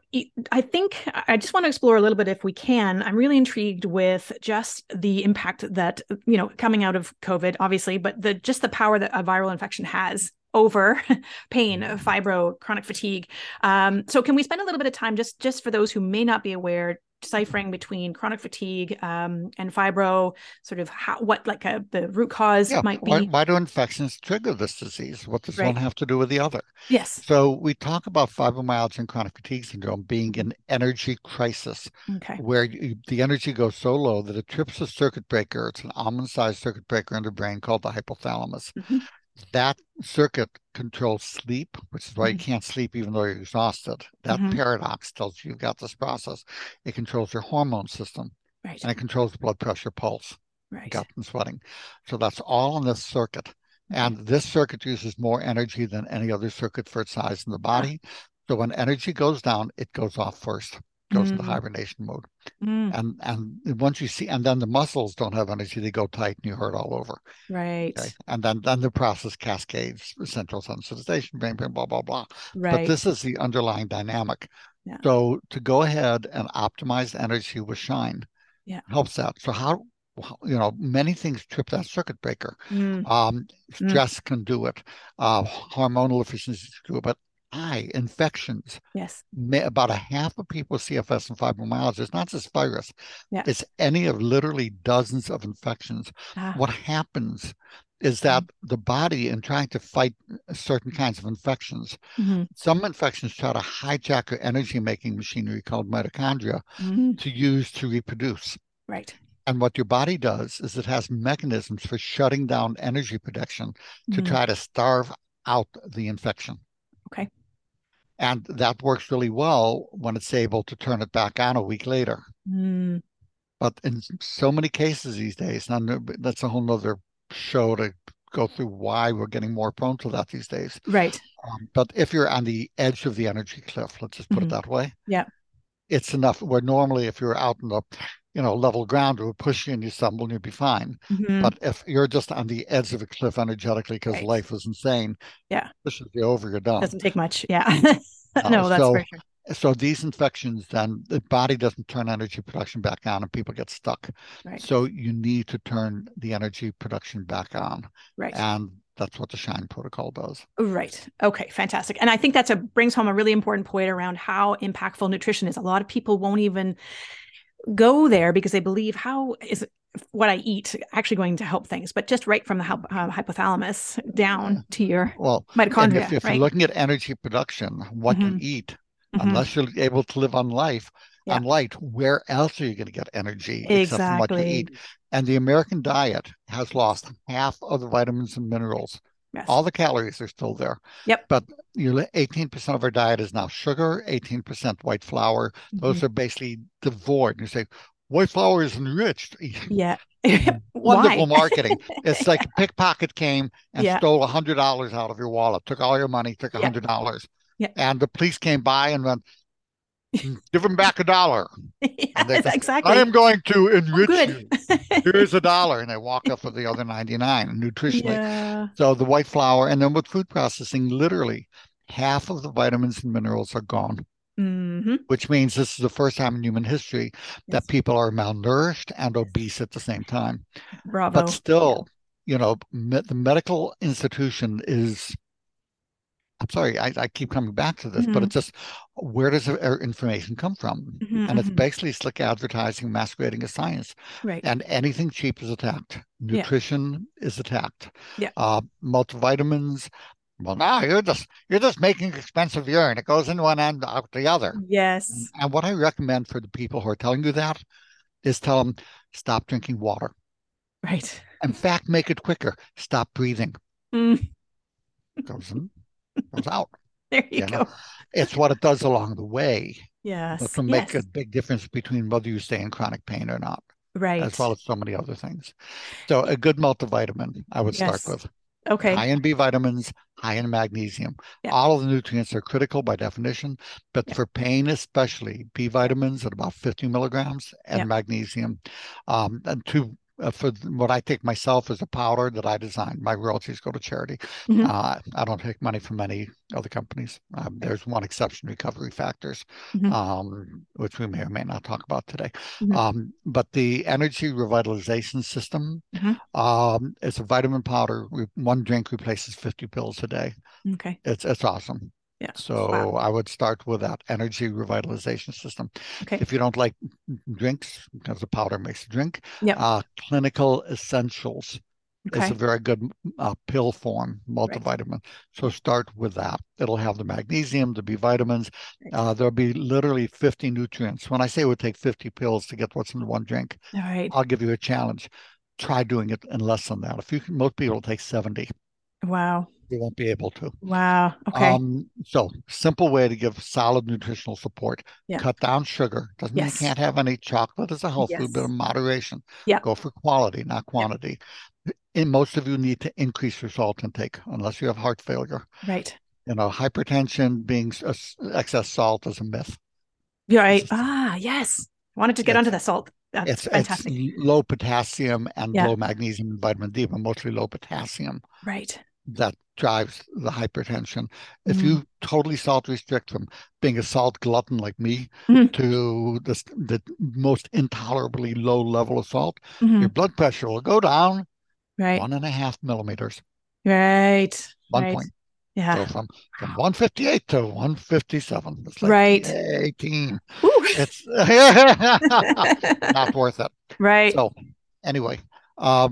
Speaker 1: I think I just want to explore a little bit if we can. I'm really intrigued with just the impact that, you know, coming out of COVID, obviously, but the just the power that a viral infection has over pain, fibro, chronic fatigue. Um, so can we spend a little bit of time just just for those who may not be aware, deciphering between chronic fatigue um, and fibro, sort of how what like a, the root cause
Speaker 2: Yeah.
Speaker 1: might be?
Speaker 2: Why, why do infections trigger this disease? What does
Speaker 1: Right.
Speaker 2: one have to do with the other?
Speaker 1: Yes.
Speaker 2: So we talk about fibromyalgia and chronic fatigue syndrome being an energy crisis
Speaker 1: Okay.
Speaker 2: where you, the energy goes so low that it trips a circuit breaker. It's an almond-sized circuit breaker in the brain called the hypothalamus.
Speaker 1: Mhm.
Speaker 2: That circuit controls sleep, which is why you
Speaker 1: Mhm.
Speaker 2: can't sleep even though you're exhausted. That
Speaker 1: Mhm.
Speaker 2: paradox tells you you've got this process. It controls your hormone system
Speaker 1: Right.
Speaker 2: and it controls the blood pressure, pulse,
Speaker 1: Right.
Speaker 2: gut, and sweating. So that's all on this circuit. And this circuit uses more energy than any other circuit for its size in the body. So when energy goes down, it goes off first, goes into
Speaker 1: Mm.
Speaker 2: hibernation mode.
Speaker 1: Mm,
Speaker 2: And and once you see, and then the muscles don't have energy, they go tight and you hurt all over.
Speaker 1: right.
Speaker 2: Okay. And then then the process cascades, central sensitization, brain, brain, blah, blah, blah.
Speaker 1: Right.
Speaker 2: But this is the underlying dynamic.
Speaker 1: Yeah.
Speaker 2: So to go ahead and optimize energy with shine
Speaker 1: Yeah.
Speaker 2: helps that. So how you know many things trip that circuit breaker.
Speaker 1: Mm,
Speaker 2: Um,
Speaker 1: Mm.
Speaker 2: stress can do it. Uh, hormonal efficiencies can do it. But eye infections,
Speaker 1: yes.
Speaker 2: about a half of people with CFS and fibromyalgia, it's not just virus.
Speaker 1: Yeah.
Speaker 2: It's any of literally dozens of infections.
Speaker 1: Ah,
Speaker 2: What happens is that the body, in trying to fight certain kinds of infections,
Speaker 1: mhm,
Speaker 2: some infections try to hijack your energy making machinery called mitochondria
Speaker 1: mhm,
Speaker 2: to use to reproduce.
Speaker 1: Right.
Speaker 2: And what your body does is it has mechanisms for shutting down energy production to
Speaker 1: Mhm,
Speaker 2: try to starve out the infection.
Speaker 1: Okay.
Speaker 2: And that works really well when it's able to turn it back on a week later.
Speaker 1: mm,
Speaker 2: But in so many cases these days, and that's a whole nother show to go through why we're getting more prone to that these days.
Speaker 1: Right.
Speaker 2: Um, but if you're on the edge of the energy cliff, let's just put
Speaker 1: Mhm.
Speaker 2: it that way.
Speaker 1: Yeah.
Speaker 2: It's enough where normally if you're out in the, you know, level ground, it would push you and you stumble and you'd be fine.
Speaker 1: mhm,
Speaker 2: But if you're just on the edge of a cliff energetically because
Speaker 1: Right.
Speaker 2: life is insane,
Speaker 1: Yeah.
Speaker 2: this pushes you over, you're done.
Speaker 1: Doesn't take much. Yeah.
Speaker 2: Uh,
Speaker 1: no, that's
Speaker 2: so-
Speaker 1: for sure.
Speaker 2: So these infections, then the body doesn't turn energy production back on and people get stuck.
Speaker 1: Right.
Speaker 2: So you need to turn the energy production back on.
Speaker 1: Right.
Speaker 2: And that's what the SHINE protocol does.
Speaker 1: Right. Okay. Fantastic. And I think that's a brings home a really important point around how impactful nutrition is. A lot of people won't even go there because they believe how is what I eat actually going to help things, but just right from the uh, hypothalamus down to your
Speaker 2: Well,
Speaker 1: mitochondria.
Speaker 2: if, if
Speaker 1: right.
Speaker 2: you're looking at energy production, what you eat,
Speaker 1: Mhm.
Speaker 2: unless you're able to live on life,
Speaker 1: Yeah.
Speaker 2: on light, where else are you going to get energy except from what you
Speaker 1: Exactly.
Speaker 2: eat? And the American diet has lost half of the vitamins and minerals
Speaker 1: Yes.
Speaker 2: All the calories are still there.
Speaker 1: Yep.
Speaker 2: But you 18% of our diet is now sugar, 18% white flour. Those
Speaker 1: Mhm.
Speaker 2: are basically devoid. And you say, white flour is enriched.
Speaker 1: Yeah.
Speaker 2: Wonderful marketing. It's like a pickpocket came and
Speaker 1: Yeah.
Speaker 2: stole hundred dollars out of your wallet, took all your money, took
Speaker 1: Yeah.
Speaker 2: hundred dollars.
Speaker 1: Yeah.
Speaker 2: And the police came by and went, give him back a dollar. they just,
Speaker 1: exactly.
Speaker 2: I am going to
Speaker 1: Oh,
Speaker 2: enrich
Speaker 1: good.
Speaker 2: you. Here's a dollar. And they walk up with the other 99 nutritionally.
Speaker 1: yeah.
Speaker 2: So the white flour, and then with food processing, literally half of the vitamins and minerals are gone,
Speaker 1: hmm
Speaker 2: which means this is the first time in human history
Speaker 1: Yes.
Speaker 2: that people are malnourished and obese at the same time.
Speaker 1: Bravo.
Speaker 2: But still, you know, me- the medical institution is. I'm sorry, I, I keep coming back to this, but
Speaker 1: Mhm.
Speaker 2: it's just where does the uh, information come from?
Speaker 1: Mhm,
Speaker 2: And it's
Speaker 1: mhm.
Speaker 2: basically slick advertising masquerading as science.
Speaker 1: Right.
Speaker 2: And anything cheap is attacked.
Speaker 1: Yeah.
Speaker 2: Nutrition is attacked.
Speaker 1: Yeah.
Speaker 2: Uh, multivitamins. Well, now you're just you're just making expensive urine. It goes in one end out the other.
Speaker 1: yes.
Speaker 2: And what I recommend for the people who are telling you that is tell them stop drinking water.
Speaker 1: Right.
Speaker 2: In fact, make it quicker. Stop breathing.
Speaker 1: Mm,
Speaker 2: Goes in, goes out.
Speaker 1: there you
Speaker 2: You
Speaker 1: go.
Speaker 2: know, It's what it does along the way
Speaker 1: Yes.
Speaker 2: that can make
Speaker 1: yes.
Speaker 2: a big difference between whether you stay in chronic pain or not,
Speaker 1: right.
Speaker 2: as well as so many other things. So a good multivitamin, I would
Speaker 1: Yes.
Speaker 2: start with.
Speaker 1: okay.
Speaker 2: high in B vitamins, high in magnesium.
Speaker 1: Yeah.
Speaker 2: All of the nutrients are critical by definition, but
Speaker 1: Yeah.
Speaker 2: for pain especially, B vitamins at about 50 milligrams and
Speaker 1: Yeah.
Speaker 2: magnesium. Um, and two, uh, for what I take myself is a powder that I designed. My royalties go to charity.
Speaker 1: Mhm.
Speaker 2: Uh, I don't take money from any other companies. Um, there's one exception, Recovery Factors,
Speaker 1: Mhm.
Speaker 2: um, which we may or may not talk about today.
Speaker 1: Mhm.
Speaker 2: Um, but the energy revitalization system
Speaker 1: Mhm.
Speaker 2: um, it's a vitamin powder. We, one drink replaces 50 pills a day.
Speaker 1: Okay.
Speaker 2: It's it's awesome.
Speaker 1: Yeah.
Speaker 2: So
Speaker 1: Wow.
Speaker 2: I would start with that energy revitalization system.
Speaker 1: Okay.
Speaker 2: If you don't like drinks, because the powder makes a drink,
Speaker 1: Yeah.
Speaker 2: uh, clinical essentials is
Speaker 1: Okay.
Speaker 2: a very good uh, pill form multivitamin. So start with that. It'll have the magnesium, the B vitamins.
Speaker 1: Right.
Speaker 2: Uh, there'll be literally 50 nutrients. When I say it would take 50 pills to get what's in one drink,
Speaker 1: All right.
Speaker 2: I'll give you a challenge. Try doing it in less than that. If you can, most people take 70.
Speaker 1: Wow.
Speaker 2: You won't be able to.
Speaker 1: Wow. Okay.
Speaker 2: Um, so simple way to give solid nutritional support.
Speaker 1: Yeah.
Speaker 2: Cut down sugar. Doesn't mean you
Speaker 1: Yes.
Speaker 2: can't have any chocolate as a health food, but
Speaker 1: Yes.
Speaker 2: in moderation.
Speaker 1: Yeah.
Speaker 2: Go for quality, not quantity. And most of you need to increase your salt intake unless you have heart failure.
Speaker 1: right.
Speaker 2: You know, hypertension being excess salt is a myth.
Speaker 1: You're right. Ah, yes. Wanted to get onto the salt. That's
Speaker 2: It's
Speaker 1: fantastic.
Speaker 2: it's low potassium and
Speaker 1: Yeah.
Speaker 2: low magnesium and vitamin D, but mostly low potassium.
Speaker 1: Right.
Speaker 2: That drives the hypertension. If
Speaker 1: Mhm.
Speaker 2: you totally salt restrict from being a salt glutton like me
Speaker 1: Mhm.
Speaker 2: to the, the most intolerably low level of salt,
Speaker 1: Mhm.
Speaker 2: your blood pressure will go down
Speaker 1: Right.
Speaker 2: one and a half millimeters,
Speaker 1: Right.
Speaker 2: one
Speaker 1: right.
Speaker 2: point.
Speaker 1: Yeah.
Speaker 2: So from, from 158 to 157. It's like
Speaker 1: Right.
Speaker 2: 18.
Speaker 1: Ooh.
Speaker 2: It's not worth it.
Speaker 1: right.
Speaker 2: So anyway, uh,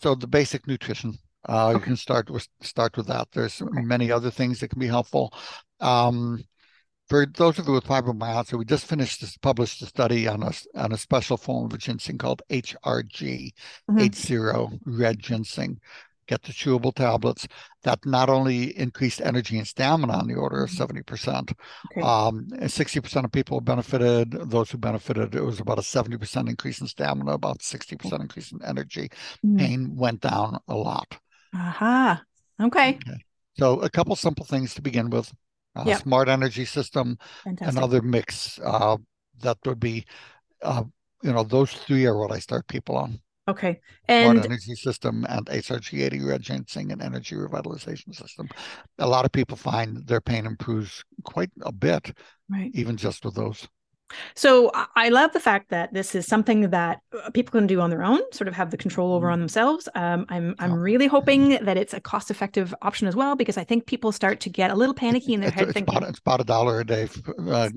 Speaker 2: so the basic nutrition, uh, you can start with start with that. There's
Speaker 1: Okay.
Speaker 2: many other things that can be helpful. Um, for those of you with fibromyalgia, we just finished this published a study on a on a special form of ginseng called HRG,
Speaker 1: Mhm.
Speaker 2: H0 red ginseng. Get the chewable tablets that not only increased energy and stamina on the order of
Speaker 1: Mhm.
Speaker 2: 70%,
Speaker 1: Okay.
Speaker 2: um, 60% of people benefited. Those who benefited, it was about a 70% increase in stamina, about 60% increase in energy.
Speaker 1: Mm.
Speaker 2: Pain went down a lot.
Speaker 1: Aha. Okay.
Speaker 2: So a couple simple things to begin with. Uh,
Speaker 1: Yep.
Speaker 2: Smart energy system,
Speaker 1: Fantastic.
Speaker 2: another mix uh, that would be, uh, you know, those three are what I start people on.
Speaker 1: Okay.
Speaker 2: Smart
Speaker 1: And
Speaker 2: energy system and HRG80 red ginseng and energy revitalization system. A lot of people find their pain improves quite a bit,
Speaker 1: right.
Speaker 2: even just with those.
Speaker 1: So I- love the fact that this is something that uh, people can do on their own, sort of have the control over
Speaker 2: Mhm.
Speaker 1: on themselves. Um, I'm I'm really hoping that it's a cost-effective option as well, because I think people start to get a little panicky in their
Speaker 2: It's,
Speaker 1: head,
Speaker 2: it's
Speaker 1: thinking,
Speaker 2: about, it's about a dollar a day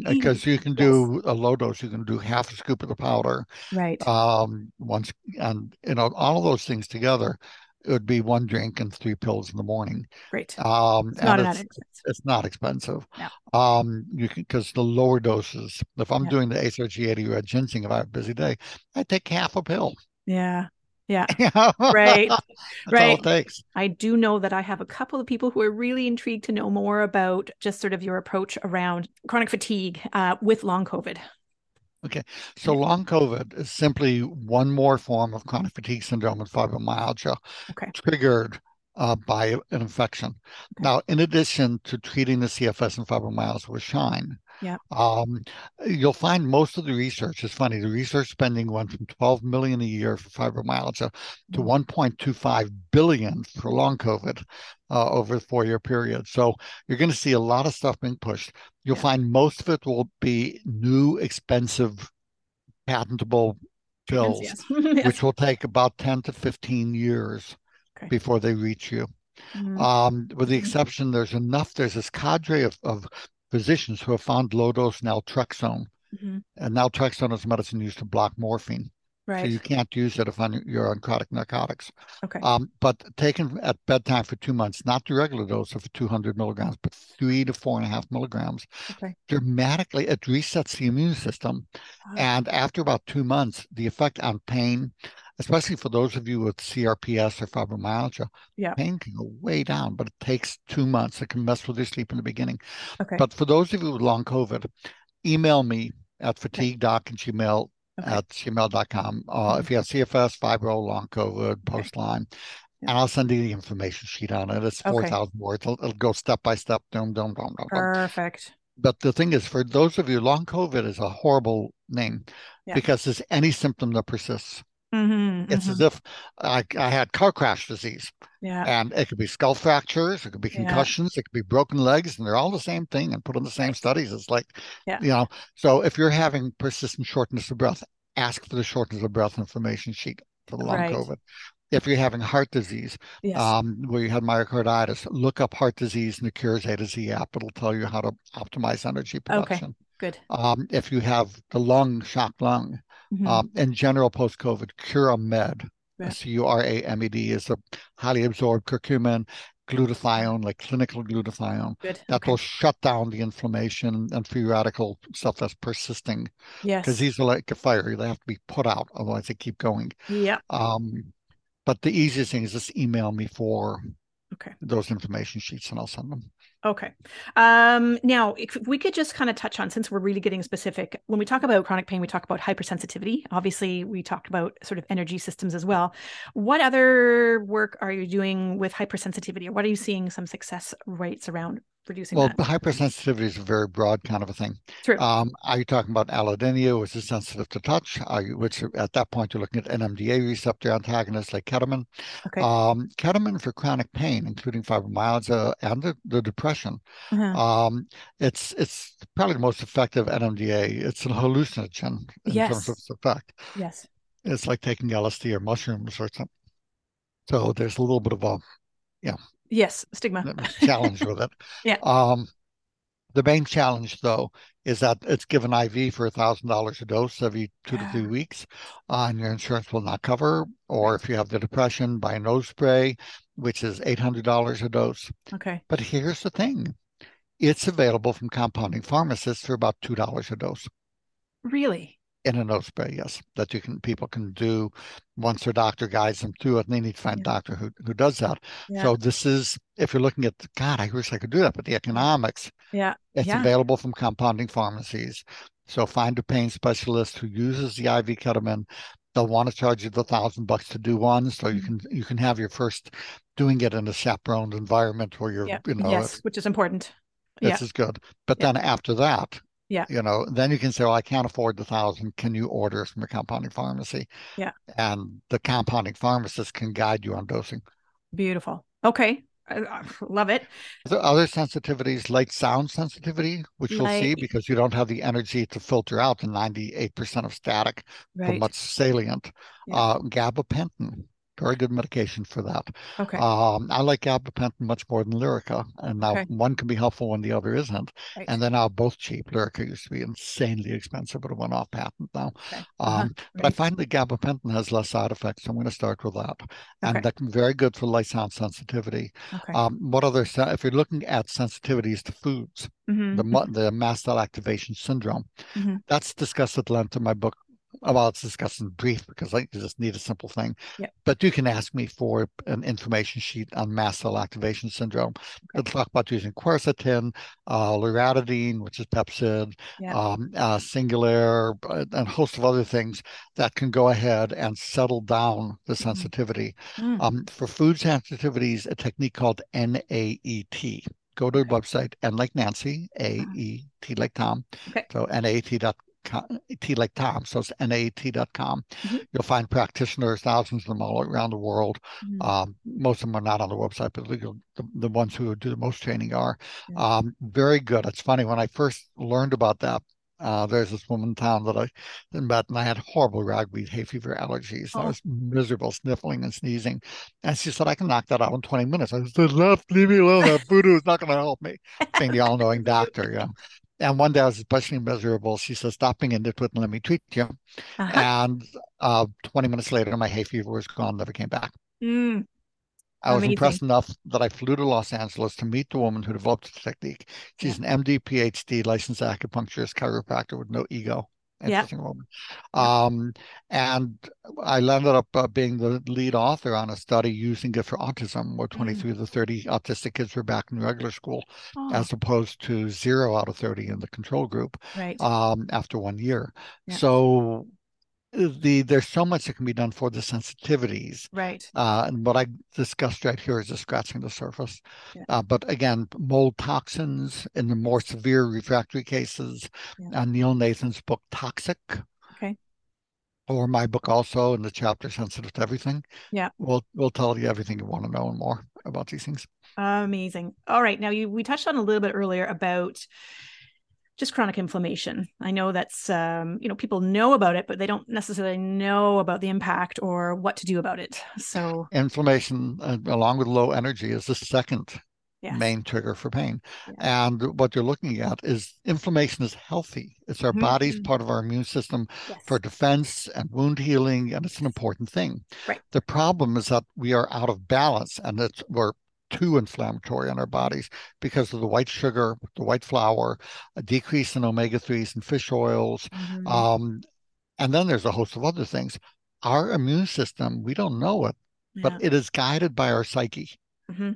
Speaker 2: because
Speaker 1: See?
Speaker 2: you can do a low dose. You can do half a scoop of the powder.
Speaker 1: right,
Speaker 2: Um, once and you know all of those things together, it would be one drink and three pills in the morning.
Speaker 1: great.
Speaker 2: Um,
Speaker 1: It's not
Speaker 2: it's, it's not expensive.
Speaker 1: No.
Speaker 2: Um, you can because the lower doses. If I'm
Speaker 1: Yeah.
Speaker 2: doing the HRG80 red ginseng, if I have a busy day, I take half a pill.
Speaker 1: Yeah. Yeah. Right.
Speaker 2: That's all
Speaker 1: Right.
Speaker 2: it takes.
Speaker 1: I do know that I have a couple of people who are really intrigued to know more about just sort of your approach around chronic fatigue uh, with long COVID.
Speaker 2: So long COVID is simply one more form of chronic fatigue syndrome and fibromyalgia
Speaker 1: Okay.
Speaker 2: triggered uh, by an infection. Now, in addition to treating the CFS and fibromyalgia with Shine,
Speaker 1: Yeah.
Speaker 2: um, you'll find most of the research is funny. The research spending went from 12 million a year for fibromyalgia to 1.25 billion for long COVID uh, over the four-year period. So you're going to see a lot of stuff being pushed. You'll
Speaker 1: Yeah.
Speaker 2: find most of it will be new, expensive, patentable pills,
Speaker 1: Yes. yes.
Speaker 2: which will take about 10 to 15 years
Speaker 1: Okay.
Speaker 2: before they reach you.
Speaker 1: Mhm.
Speaker 2: Um, with the
Speaker 1: Mhm.
Speaker 2: exception, there's enough, there's this cadre of, of physicians who have found low dose naltrexone.
Speaker 1: Mhm.
Speaker 2: And naltrexone is a medicine used to block morphine. Right. So you can't use it if on, you're on chronic narcotics.
Speaker 1: Okay.
Speaker 2: Um, but taken at bedtime for two months, not the regular dose of 200 milligrams, but three to four and a half milligrams,
Speaker 1: Okay.
Speaker 2: dramatically, it resets the immune system.
Speaker 1: Ah,
Speaker 2: And after about two months, the effect on pain, especially for those of you with CRPS or fibromyalgia,
Speaker 1: Yeah.
Speaker 2: pain can go way down, but it takes two months. It can mess with your sleep in the beginning.
Speaker 1: Okay.
Speaker 2: But for those of you with long COVID, email me at fatiguedoc and gmail
Speaker 1: Okay.
Speaker 2: at gmail.com. Uh, if you have CFS, fibro, long COVID, post Lyme,
Speaker 1: Yeah.
Speaker 2: and I'll send you the information sheet on it. It's
Speaker 1: Okay.
Speaker 2: 4,000 words. It'll, it'll go step by step, dum, dum, dum, dum.
Speaker 1: Perfect.
Speaker 2: But the thing is, for those of you, long COVID is a horrible name
Speaker 1: Yeah.
Speaker 2: because it's any symptom that persists.
Speaker 1: Hmm
Speaker 2: It's as if I, I had car crash disease,
Speaker 1: Yeah.
Speaker 2: and it could be skull fractures, it could be
Speaker 1: Yeah.
Speaker 2: concussions, it could be broken legs, and they're all the same thing and put in the same studies. It's like,
Speaker 1: Yeah.
Speaker 2: you know, so if you're having persistent shortness of breath, ask for the shortness of breath information sheet for the long
Speaker 1: Right.
Speaker 2: COVID. If you're having heart disease,
Speaker 1: Yes.
Speaker 2: um, where you had myocarditis, look up heart disease in the Cures A to Z app. It'll tell you how to optimize energy production.
Speaker 1: Okay, Good.
Speaker 2: Um, if you have the lung, shock lung,
Speaker 1: Mhm.
Speaker 2: um, in general post-COVID, Curamed,
Speaker 1: Yeah.
Speaker 2: C-U-R-A-M-E-D, is a highly absorbed curcumin, glutathione, like clinical glutathione,
Speaker 1: Good.
Speaker 2: that
Speaker 1: Okay.
Speaker 2: will shut down the inflammation and free radical stuff that's persisting.
Speaker 1: Yes.
Speaker 2: Because these are like a fire; they have to be put out, otherwise they keep going.
Speaker 1: Yeah.
Speaker 2: Um, but the easiest thing is just email me for
Speaker 1: Okay.
Speaker 2: those information sheets, and I'll send them.
Speaker 1: Okay. Um, now, if we could just kind of touch on, since we're really getting specific, when we talk about chronic pain, we talk about hypersensitivity. Obviously, we talked about sort of energy systems as well. What other work are you doing with hypersensitivity, or what are you seeing some success rates around reducing
Speaker 2: Well,
Speaker 1: that?
Speaker 2: hypersensitivity is a very broad kind of a thing.
Speaker 1: True.
Speaker 2: Um, are you talking about allodynia, which is sensitive to touch? Are you, which at that point you're looking at NMDA receptor antagonists like ketamine.
Speaker 1: okay.
Speaker 2: Um, ketamine for chronic pain, including fibromyalgia and the, the depression.
Speaker 1: Uh-huh.
Speaker 2: Um, it's it's probably the most effective NMDA. It's a hallucinogen in terms of
Speaker 1: Yes.
Speaker 2: its effect.
Speaker 1: yes.
Speaker 2: It's like taking LSD or mushrooms or something. So there's a little bit of a
Speaker 1: Yes. Stigma.
Speaker 2: challenge with it.
Speaker 1: Yeah.
Speaker 2: Um, the main challenge, though, is that it's given IV for a thousand dollars a dose every two to three weeks, uh, and your insurance will not cover. Or if you have the depression, buy a nose spray, which is eight hundred dollars a dose.
Speaker 1: Okay.
Speaker 2: But here's the thing: it's available from compounding pharmacists for about two dollars a dose
Speaker 1: Really?
Speaker 2: In a nose spray. Yes, that you can people can do once their doctor guides them through it, and they need to find a doctor who who does that.
Speaker 1: Yeah.
Speaker 2: So this is if you're looking at God, I wish I could do that, but the economics.
Speaker 1: yeah.
Speaker 2: It's
Speaker 1: Yeah.
Speaker 2: available from compounding pharmacies. So find a pain specialist who uses the IV ketamine. They'll want to charge you the thousand bucks to do one, so you
Speaker 1: Mhm.
Speaker 2: can you can have your first doing it in a chaperoned environment where you're
Speaker 1: Yeah.
Speaker 2: you know
Speaker 1: yes. Which is important.
Speaker 2: this
Speaker 1: Yeah.
Speaker 2: is good. But
Speaker 1: Yeah.
Speaker 2: then after that,
Speaker 1: Yeah.
Speaker 2: you know, then you can say, well, I can't afford the thousand. Can you order from a compounding pharmacy?
Speaker 1: Yeah.
Speaker 2: And the compounding pharmacist can guide you on dosing.
Speaker 1: Beautiful. Okay. I, love it.
Speaker 2: The other sensitivities, like sound sensitivity, which you'll see because you don't have the energy to filter out the 98% of static from
Speaker 1: Right.
Speaker 2: what's salient.
Speaker 1: Yeah.
Speaker 2: Uh, gabapentin, very good medication for that.
Speaker 1: Okay.
Speaker 2: Um, I like gabapentin much more than Lyrica, and now
Speaker 1: Okay.
Speaker 2: one can be helpful when the other isn't.
Speaker 1: Right.
Speaker 2: And they're now both cheap. Lyrica used to be insanely expensive, but it went off patent now.
Speaker 1: Okay.
Speaker 2: Um,
Speaker 1: Uh-huh.
Speaker 2: But I find that gabapentin has less side effects, so I'm going to start with that. And
Speaker 1: Okay.
Speaker 2: that's very good for light sound sensitivity.
Speaker 1: Okay.
Speaker 2: Um, what other, if you're looking at sensitivities to foods,
Speaker 1: Mhm.
Speaker 2: the the mast cell activation syndrome,
Speaker 1: Mhm.
Speaker 2: that's discussed at length in my book well, it's discussed in brief because I just need a simple thing.
Speaker 1: Yep.
Speaker 2: But you can ask me for an information sheet on mast cell activation syndrome. Okay. It'll talk about using quercetin, uh, loratadine, which is Pepcid, yep. um, uh, Singulair, uh, and a host of other things that can go ahead and settle down the mm-hmm. sensitivity. Mm. Um, for food sensitivities, a technique called NAET. Go to the website, N like Nancy, A E T like Tom. Okay. So NAET.com T like Tom, so it's NAET.com. Mm-hmm. You'll find practitioners, thousands of them all around the world. Mm-hmm. Um, most of them are not on the website, but the, the ones who do the most training are. Yeah. Um, very good. It's funny, when I first learned about that, uh, there's this woman in town that I met, and I had horrible ragweed hay fever allergies. Oh. I was miserable, sniffling and sneezing. And she said, I can knock that out in 20 minutes. I said, Left, leave me alone. That voodoo is not going to help me. Being the all knowing doctor, yeah. And one day I was especially miserable. She said, Stop being nitwit and let me treat you. Uh-huh. And uh, 20 minutes later, my hay fever was gone, never came back. Mm. I was impressed enough that I flew to Los Angeles to meet the woman who developed the technique. She's yeah. an MD, PhD, licensed acupuncturist, chiropractor with no ego. Interesting yeah. woman. Um, and I ended up uh, being the lead author on a study using it for autism, where 23 mm. of the 30 autistic kids were back in regular school, oh. as opposed to zero out of 30 in the control group
Speaker 1: right.
Speaker 2: um, after one year. Yeah. So the there's so much that can be done for the sensitivities
Speaker 1: right.
Speaker 2: uh, and what i discussed right here is just scratching the surface. Yeah. uh, but again mold toxins in the more severe refractory cases yeah. uh, neil nathan's book toxic.
Speaker 1: Okay.
Speaker 2: Or my book also in the chapter sensitive to everything.
Speaker 1: Yeah.
Speaker 2: We'll we'll tell you everything you want to know and more about these things.
Speaker 1: Amazing. All right now you we touched on a little bit earlier about just chronic inflammation. I know that's um, you know people know about it, but they don't necessarily know about the impact or what to do about it. So
Speaker 2: inflammation, uh, along with low energy, is the second yes. main trigger for pain. Yeah. And what you're looking at is inflammation is healthy. It's our mm-hmm. body's part of our immune system yes. for defense and wound healing, and it's an important thing.
Speaker 1: Right.
Speaker 2: The problem is that we are out of balance, and it's we're too inflammatory on our bodies because of the white sugar, the white flour, a decrease in omega 3s and fish oils. Mm-hmm. Um, and then there's a host of other things. Our immune system, we don't know it, yeah. but it is guided by our psyche. Mm-hmm.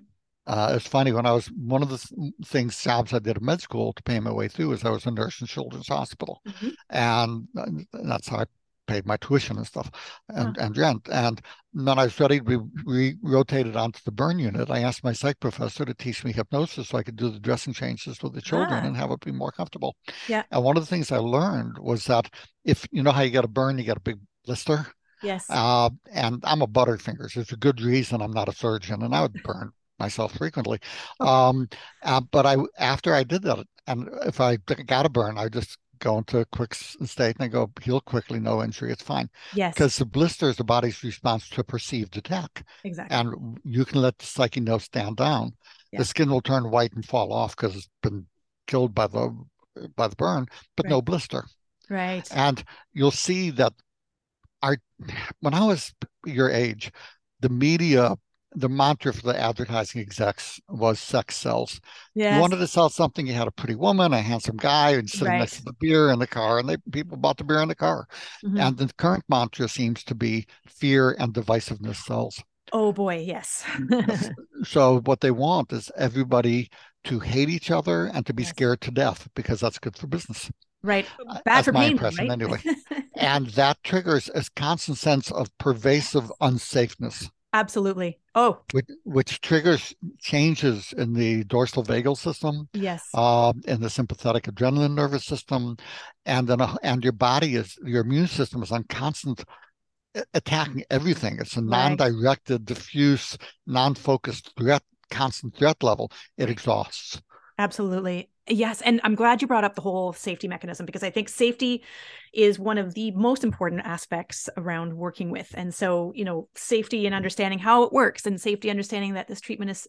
Speaker 2: Uh, it's funny when I was one of the things jobs I did in med school to pay my way through is I was a nurse in Children's Hospital, mm-hmm. and that's how I paid my tuition and stuff and, yeah. and rent. And when I studied, we, we rotated onto the burn unit. I asked my psych professor to teach me hypnosis so I could do the dressing changes with the children ah. and have it be more comfortable.
Speaker 1: Yeah.
Speaker 2: And one of the things I learned was that if you know how you get a burn, you get a big blister.
Speaker 1: Yes.
Speaker 2: Uh, and I'm a butterfingers. There's a good reason I'm not a surgeon, and I would burn myself frequently. Um, uh, but I after I did that, and if I got a burn, I just go into a quick state and they go heal quickly, no injury, it's fine.
Speaker 1: Yes.
Speaker 2: Because the blister is the body's response to a perceived attack.
Speaker 1: Exactly.
Speaker 2: And you can let the psyche nerve stand down. Yeah. The skin will turn white and fall off because it's been killed by the by the burn, but right. no blister.
Speaker 1: Right.
Speaker 2: And you'll see that our when I was your age, the media the mantra for the advertising execs was sex sells. Yes. You wanted to sell something, you had a pretty woman, a handsome guy, and sitting right. next to the beer in the car, and they people bought the beer in the car. Mm-hmm. And the current mantra seems to be fear and divisiveness sells.
Speaker 1: Oh boy, yes.
Speaker 2: so what they want is everybody to hate each other and to be yes. scared to death because that's good for business.
Speaker 1: Right.
Speaker 2: Uh,
Speaker 1: Bad
Speaker 2: that's
Speaker 1: for
Speaker 2: my
Speaker 1: pain,
Speaker 2: impression
Speaker 1: right?
Speaker 2: anyway. and that triggers a constant sense of pervasive unsafeness.
Speaker 1: Absolutely. Oh,
Speaker 2: which, which triggers changes in the dorsal vagal system.
Speaker 1: Yes.
Speaker 2: Uh, in the sympathetic adrenaline nervous system, and then uh, and your body is your immune system is on constant attacking everything. It's a non-directed, diffuse, non-focused threat, constant threat level. It exhausts.
Speaker 1: Absolutely. Yes. And I'm glad you brought up the whole safety mechanism because I think safety is one of the most important aspects around working with. And so, you know, safety and understanding how it works and safety understanding that this treatment is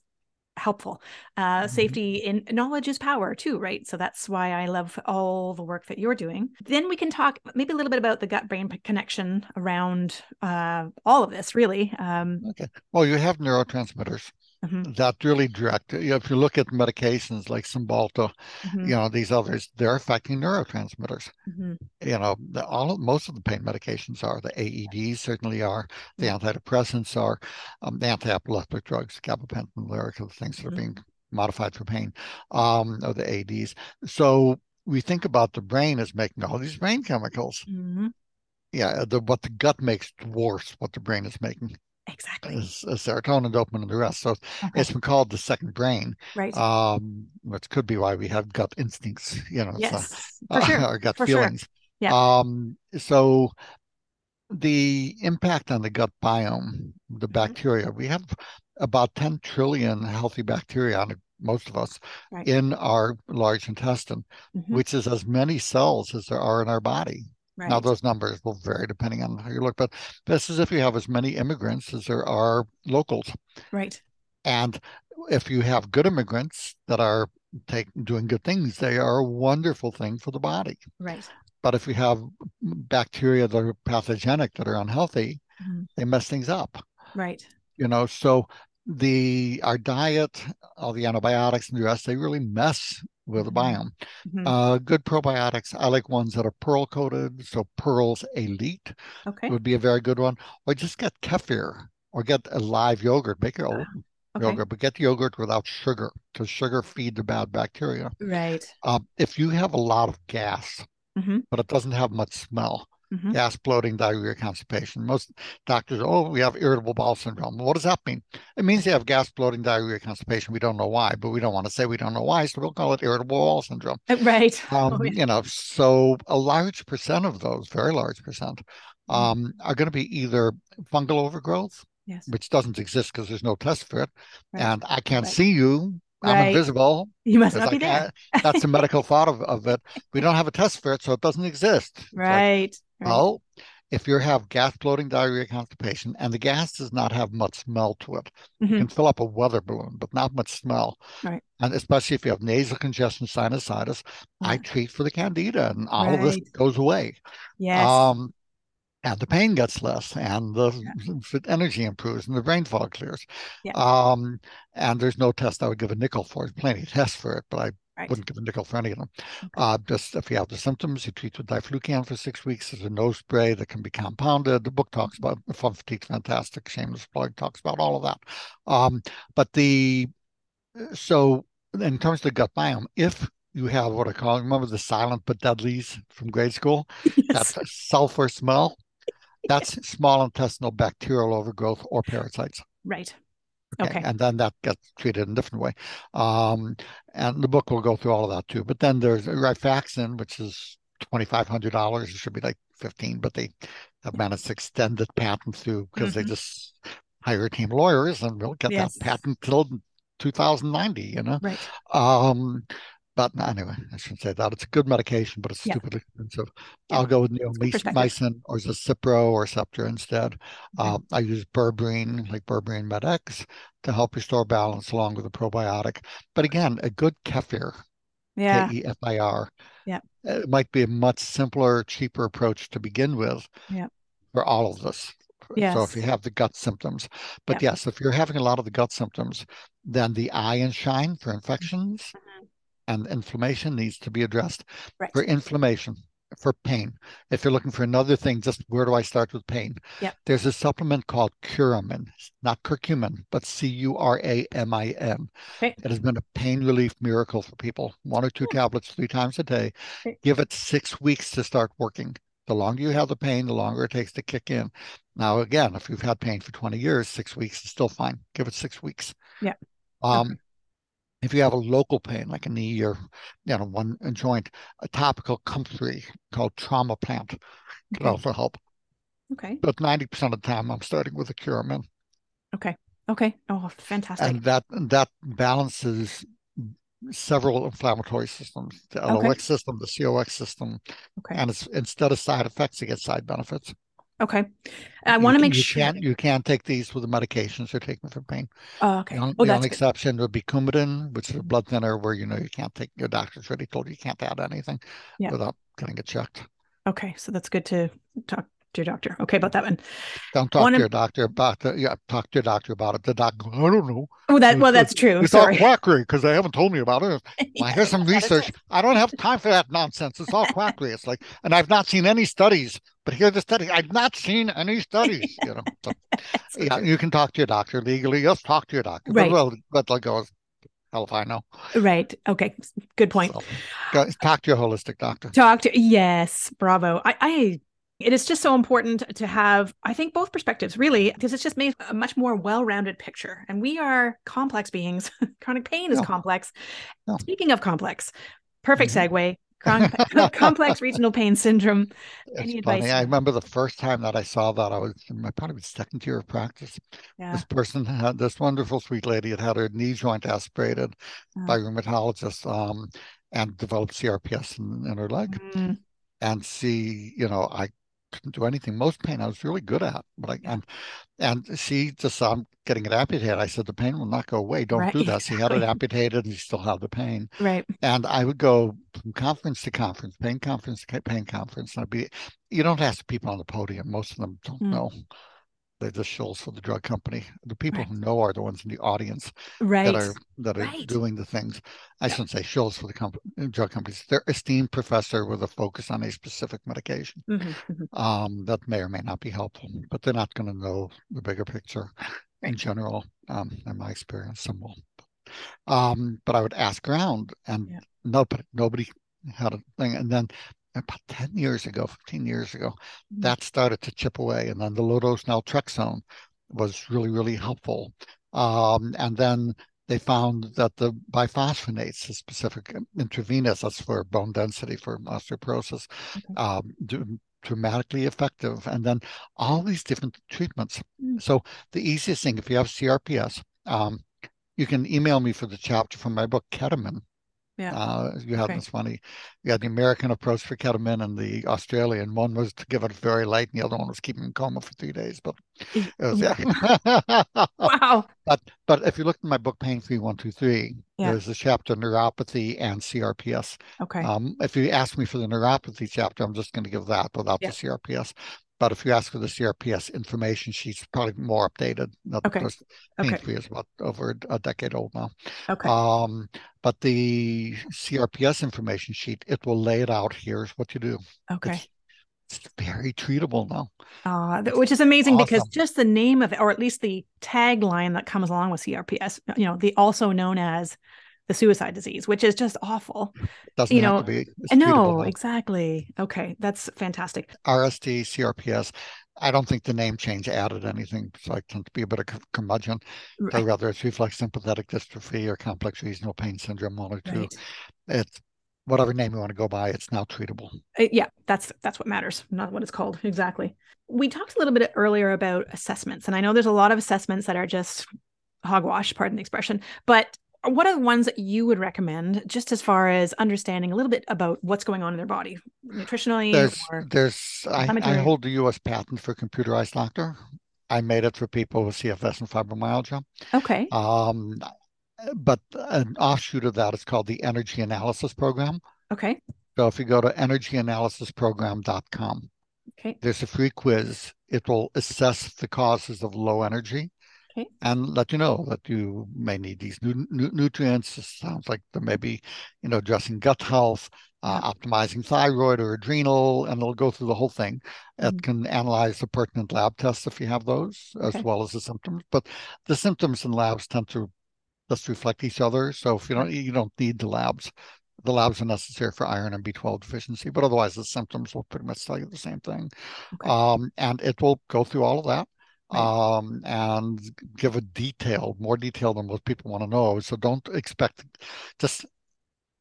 Speaker 1: helpful. Uh, mm-hmm. Safety in knowledge is power too, right? So that's why I love all the work that you're doing. Then we can talk maybe a little bit about the gut brain connection around uh, all of this, really. Um,
Speaker 2: okay. Well, you have neurotransmitters mm-hmm. that really direct. You know, if you look at medications like Cymbalta, mm-hmm. you know these others, they're affecting neurotransmitters. Mm-hmm. You know, the, all of, most of the pain medications are. The AEDs certainly are. The mm-hmm. antidepressants are. Um, the anti-epileptic drugs, gabapentin, Lyrica, the things that are mm-hmm. being modified for pain, um, or the AEDs. So we think about the brain as making all these brain chemicals. Mm-hmm. Yeah, the, what the gut makes dwarfs what the brain is making.
Speaker 1: Exactly.
Speaker 2: Is, is serotonin, dopamine, and the rest. So okay. it's been called the second brain.
Speaker 1: Right.
Speaker 2: Um, which could be why we have gut instincts, you know,
Speaker 1: yes, so, for sure.
Speaker 2: our gut
Speaker 1: for
Speaker 2: feelings.
Speaker 1: Sure. Yeah.
Speaker 2: Um, so the impact on the gut biome, the mm-hmm. bacteria, we have about 10 trillion healthy bacteria on most of us right. in our large intestine, mm-hmm. which is as many cells as there are in our body. Right. Now, those numbers will vary depending on how you look, but this is if you have as many immigrants as there are locals.
Speaker 1: Right.
Speaker 2: And if you have good immigrants that are take, doing good things, they are a wonderful thing for the body.
Speaker 1: Right.
Speaker 2: But if you have bacteria that are pathogenic, that are unhealthy, mm-hmm. they mess things up.
Speaker 1: Right.
Speaker 2: You know, so the our diet, all the antibiotics and the rest, they really mess with the mm-hmm. biome. Mm-hmm. Uh, good probiotics. I like ones that are pearl coated. So Pearls Elite
Speaker 1: okay.
Speaker 2: would be a very good one. Or just get kefir or get a live yogurt. Make your own okay. yogurt, but get yogurt without sugar because sugar feed the bad bacteria.
Speaker 1: Right.
Speaker 2: Um, if you have a lot of gas, mm-hmm. but it doesn't have much smell, mm-hmm. gas, bloating, diarrhea, constipation. Most doctors, oh, we have irritable bowel syndrome. What does that mean? It means you have gas, bloating, diarrhea, constipation. We don't know why, but we don't want to say we don't know why, so we'll call it irritable bowel syndrome.
Speaker 1: Uh, right.
Speaker 2: Um, oh, yeah. You know, so a large percent of those, very large percent, mm-hmm. um, are going to be either fungal overgrowth,
Speaker 1: yes.
Speaker 2: which doesn't exist because there's no test for it, right. and I can't right. see you I'm
Speaker 1: right.
Speaker 2: invisible.
Speaker 1: You must not be there.
Speaker 2: that's the medical thought of, of it. We don't have a test for it, so it doesn't exist.
Speaker 1: Right.
Speaker 2: Like, right. Well, if you have gas bloating, diarrhea, constipation, and the gas does not have much smell to it, mm-hmm. you can fill up a weather balloon, but not much smell.
Speaker 1: Right.
Speaker 2: And especially if you have nasal congestion, sinusitis. I treat for the candida, and all right. of this goes away.
Speaker 1: Yes.
Speaker 2: Um, and the pain gets less and the yeah. energy improves and the brain fog clears.
Speaker 1: Yeah.
Speaker 2: Um, and there's no test I would give a nickel for. There's plenty of tests for it, but I right. wouldn't give a nickel for any of them. Okay. Uh, just if you have the symptoms, you treat with diflucan for six weeks. There's a nose spray that can be compounded. The book talks about the fun fatigue, fantastic. Shameless plug talks about all of that. Um, but the so in terms of the gut biome, if you have what I call remember the silent but deadlies from grade school, yes. that sulfur smell. That's small intestinal bacterial overgrowth or parasites.
Speaker 1: Right.
Speaker 2: Okay. And then that gets treated in a different way. Um, and the book will go through all of that too. But then there's rifaximin, which is $2,500. It should be like 15, but they have managed to extend the patent through because mm-hmm. they just hire a team of lawyers and we'll get yes. that patent till 2090, you know?
Speaker 1: Right.
Speaker 2: Um, but anyway, I shouldn't say that. It's a good medication, but it's yeah. stupidly expensive. Yeah. I'll go with neomycin or Cipro or Septra instead. Okay. Uh, I use berberine, like berberine Med-X, to help restore balance along with a probiotic. But again, a good kefir,
Speaker 1: yeah.
Speaker 2: K-E-F-I-R,
Speaker 1: yeah.
Speaker 2: it might be a much simpler, cheaper approach to begin with
Speaker 1: yeah.
Speaker 2: for all of this.
Speaker 1: Yes.
Speaker 2: So if you have the gut symptoms, but yes, if you're having a lot of the gut symptoms, then the eye and shine for infections, mm-hmm and inflammation needs to be addressed.
Speaker 1: Right.
Speaker 2: For inflammation, for pain, if you're looking for another thing, just where do I start with pain?
Speaker 1: Yeah.
Speaker 2: There's a supplement called Curamin, not curcumin, but C U R A M I N. It has been a pain relief miracle for people. One or two tablets three times a day. Give it six weeks to start working. The longer you have the pain, the longer it takes to kick in. Now, again, if you've had pain for 20 years, six weeks is still fine. Give it six weeks.
Speaker 1: Yeah.
Speaker 2: Um, okay if you have a local pain like a knee or you know one a joint, a topical comfrey called trauma plant can okay. also help.
Speaker 1: Okay.
Speaker 2: But ninety percent of the time, I'm starting with a Curamin.
Speaker 1: Okay. Okay. Oh, fantastic.
Speaker 2: And that that balances several inflammatory systems: the LOX okay. system, the COX system,
Speaker 1: okay.
Speaker 2: and it's instead of side effects, you get side benefits.
Speaker 1: Okay. I want to make
Speaker 2: you
Speaker 1: sure.
Speaker 2: Can't, you can't take these with the medications you're taking for pain.
Speaker 1: Oh, okay.
Speaker 2: The, only,
Speaker 1: oh,
Speaker 2: the only exception would be Coumadin, which is a blood thinner where you know you can't take, your doctor's already told you you can't add anything
Speaker 1: yeah.
Speaker 2: without getting it checked.
Speaker 1: Okay. So that's good to talk to your doctor. Okay, about that one.
Speaker 2: Don't talk one to your doctor about the yeah. Talk to your doctor about it. The doctor, I don't know.
Speaker 1: Oh, that well, that's true.
Speaker 2: It's
Speaker 1: Sorry.
Speaker 2: all quackery because they haven't told me about it. Well, here's some research. I don't have time for that nonsense. It's all quackery. It's like, and I've not seen any studies. But here's the study. I've not seen any studies. You know, so, yeah, you can talk to your doctor legally. Just talk to your doctor.
Speaker 1: Right. But,
Speaker 2: well, but like goes, hell if I know.
Speaker 1: Right. Okay. Good point. So,
Speaker 2: talk to your holistic doctor.
Speaker 1: Talk to yes. Bravo. I, I it is just so important to have, I think, both perspectives, really, because it's just made a much more well rounded picture. And we are complex beings. Chronic pain is no. complex. No. Speaking of complex, perfect mm-hmm. segue. complex regional pain syndrome.
Speaker 2: It's Any funny. Advice? I remember the first time that I saw that. I was in my probably second year of practice. Yeah. This person had this wonderful sweet lady had had her knee joint aspirated uh-huh. by rheumatologists um, and developed CRPS in, in her leg. Mm-hmm. And see, you know, I couldn't do anything. Most pain I was really good at, but I and and she just saw I'm getting it amputated. I said the pain will not go away. Don't right. do this. He had it amputated and he still had the pain.
Speaker 1: Right.
Speaker 2: And I would go from conference to conference, pain conference to pain conference. And I'd be you don't ask people on the podium. Most of them don't mm. know they're just shills for the drug company. The people right. who know are the ones in the audience
Speaker 1: right.
Speaker 2: that are that are right. doing the things. I shouldn't say shills for the comp- drug companies. They're esteemed professor with a focus on a specific medication. Mm-hmm, mm-hmm. Um, that may or may not be helpful, but they're not going to know the bigger picture in general. Um, in my experience, some will. Um, but I would ask around, and yeah. nobody nobody had a thing. And then about 10 years ago, 15 years ago, mm-hmm. that started to chip away. And then the low dose naltrexone was really, really helpful. Um, and then they found that the biphosphonates, the specific intravenous, that's for bone density for osteoporosis, okay. um, do, dramatically effective. And then all these different treatments. Mm. So the easiest thing, if you have CRPS, um, you can email me for the chapter from my book, Ketamine.
Speaker 1: Yeah.
Speaker 2: Uh, you had okay. this funny, you had the American approach for ketamine and the Australian. One was to give it very light, and the other one was keeping in coma for three days. But it was yeah.
Speaker 1: wow.
Speaker 2: But but if you look in my book, Pain Free One Two Three, yeah. there's a chapter neuropathy and CRPS.
Speaker 1: Okay.
Speaker 2: Um, if you ask me for the neuropathy chapter, I'm just going to give that without yeah. the CRPS. But if you ask for the CRPS information sheet's probably more updated.
Speaker 1: Not okay. Because
Speaker 2: okay. is about over a decade old now.
Speaker 1: Okay.
Speaker 2: Um, but the CRPS information sheet, it will lay it out. Here's what you do.
Speaker 1: Okay.
Speaker 2: It's, it's very treatable now.
Speaker 1: Uh, which is amazing awesome. because just the name of it, or at least the tagline that comes along with CRPS, you know, the also known as the suicide disease, which is just awful.
Speaker 2: Doesn't you know,
Speaker 1: no, exactly. Okay, that's fantastic.
Speaker 2: RSD, CRPS. I don't think the name change added anything, so I tend to be a bit of curmudgeon. Right. Or rather, it's reflex sympathetic dystrophy or complex regional pain syndrome, one or two. Right. It's whatever name you want to go by. It's now treatable.
Speaker 1: Uh, yeah, that's that's what matters, not what it's called exactly. We talked a little bit earlier about assessments, and I know there's a lot of assessments that are just hogwash, pardon the expression, but what are the ones that you would recommend just as far as understanding a little bit about what's going on in their body nutritionally
Speaker 2: there's there's I, I, hold the us patent for computerized doctor. I made it for people with cfs and fibromyalgia.
Speaker 1: Okay.
Speaker 2: Um but an offshoot of that is called the energy analysis program.
Speaker 1: Okay.
Speaker 2: So if you go to energyanalysisprogram.com
Speaker 1: okay.
Speaker 2: there's a free quiz. It will assess the causes of low energy
Speaker 1: Okay.
Speaker 2: And let you know that you may need these nu- nutrients. It sounds like there may be, you know, addressing gut health, uh, optimizing thyroid or adrenal, and it'll go through the whole thing. Mm-hmm. It can analyze the pertinent lab tests if you have those, okay. as well as the symptoms. But the symptoms and labs tend to just reflect each other. So if you don't, you don't need the labs. The labs are necessary for iron and B12 deficiency, but otherwise the symptoms will pretty much tell you the same thing. Okay. Um, and it will go through all of that right. um, and give a detail, more detail than most people want to know. So don't expect just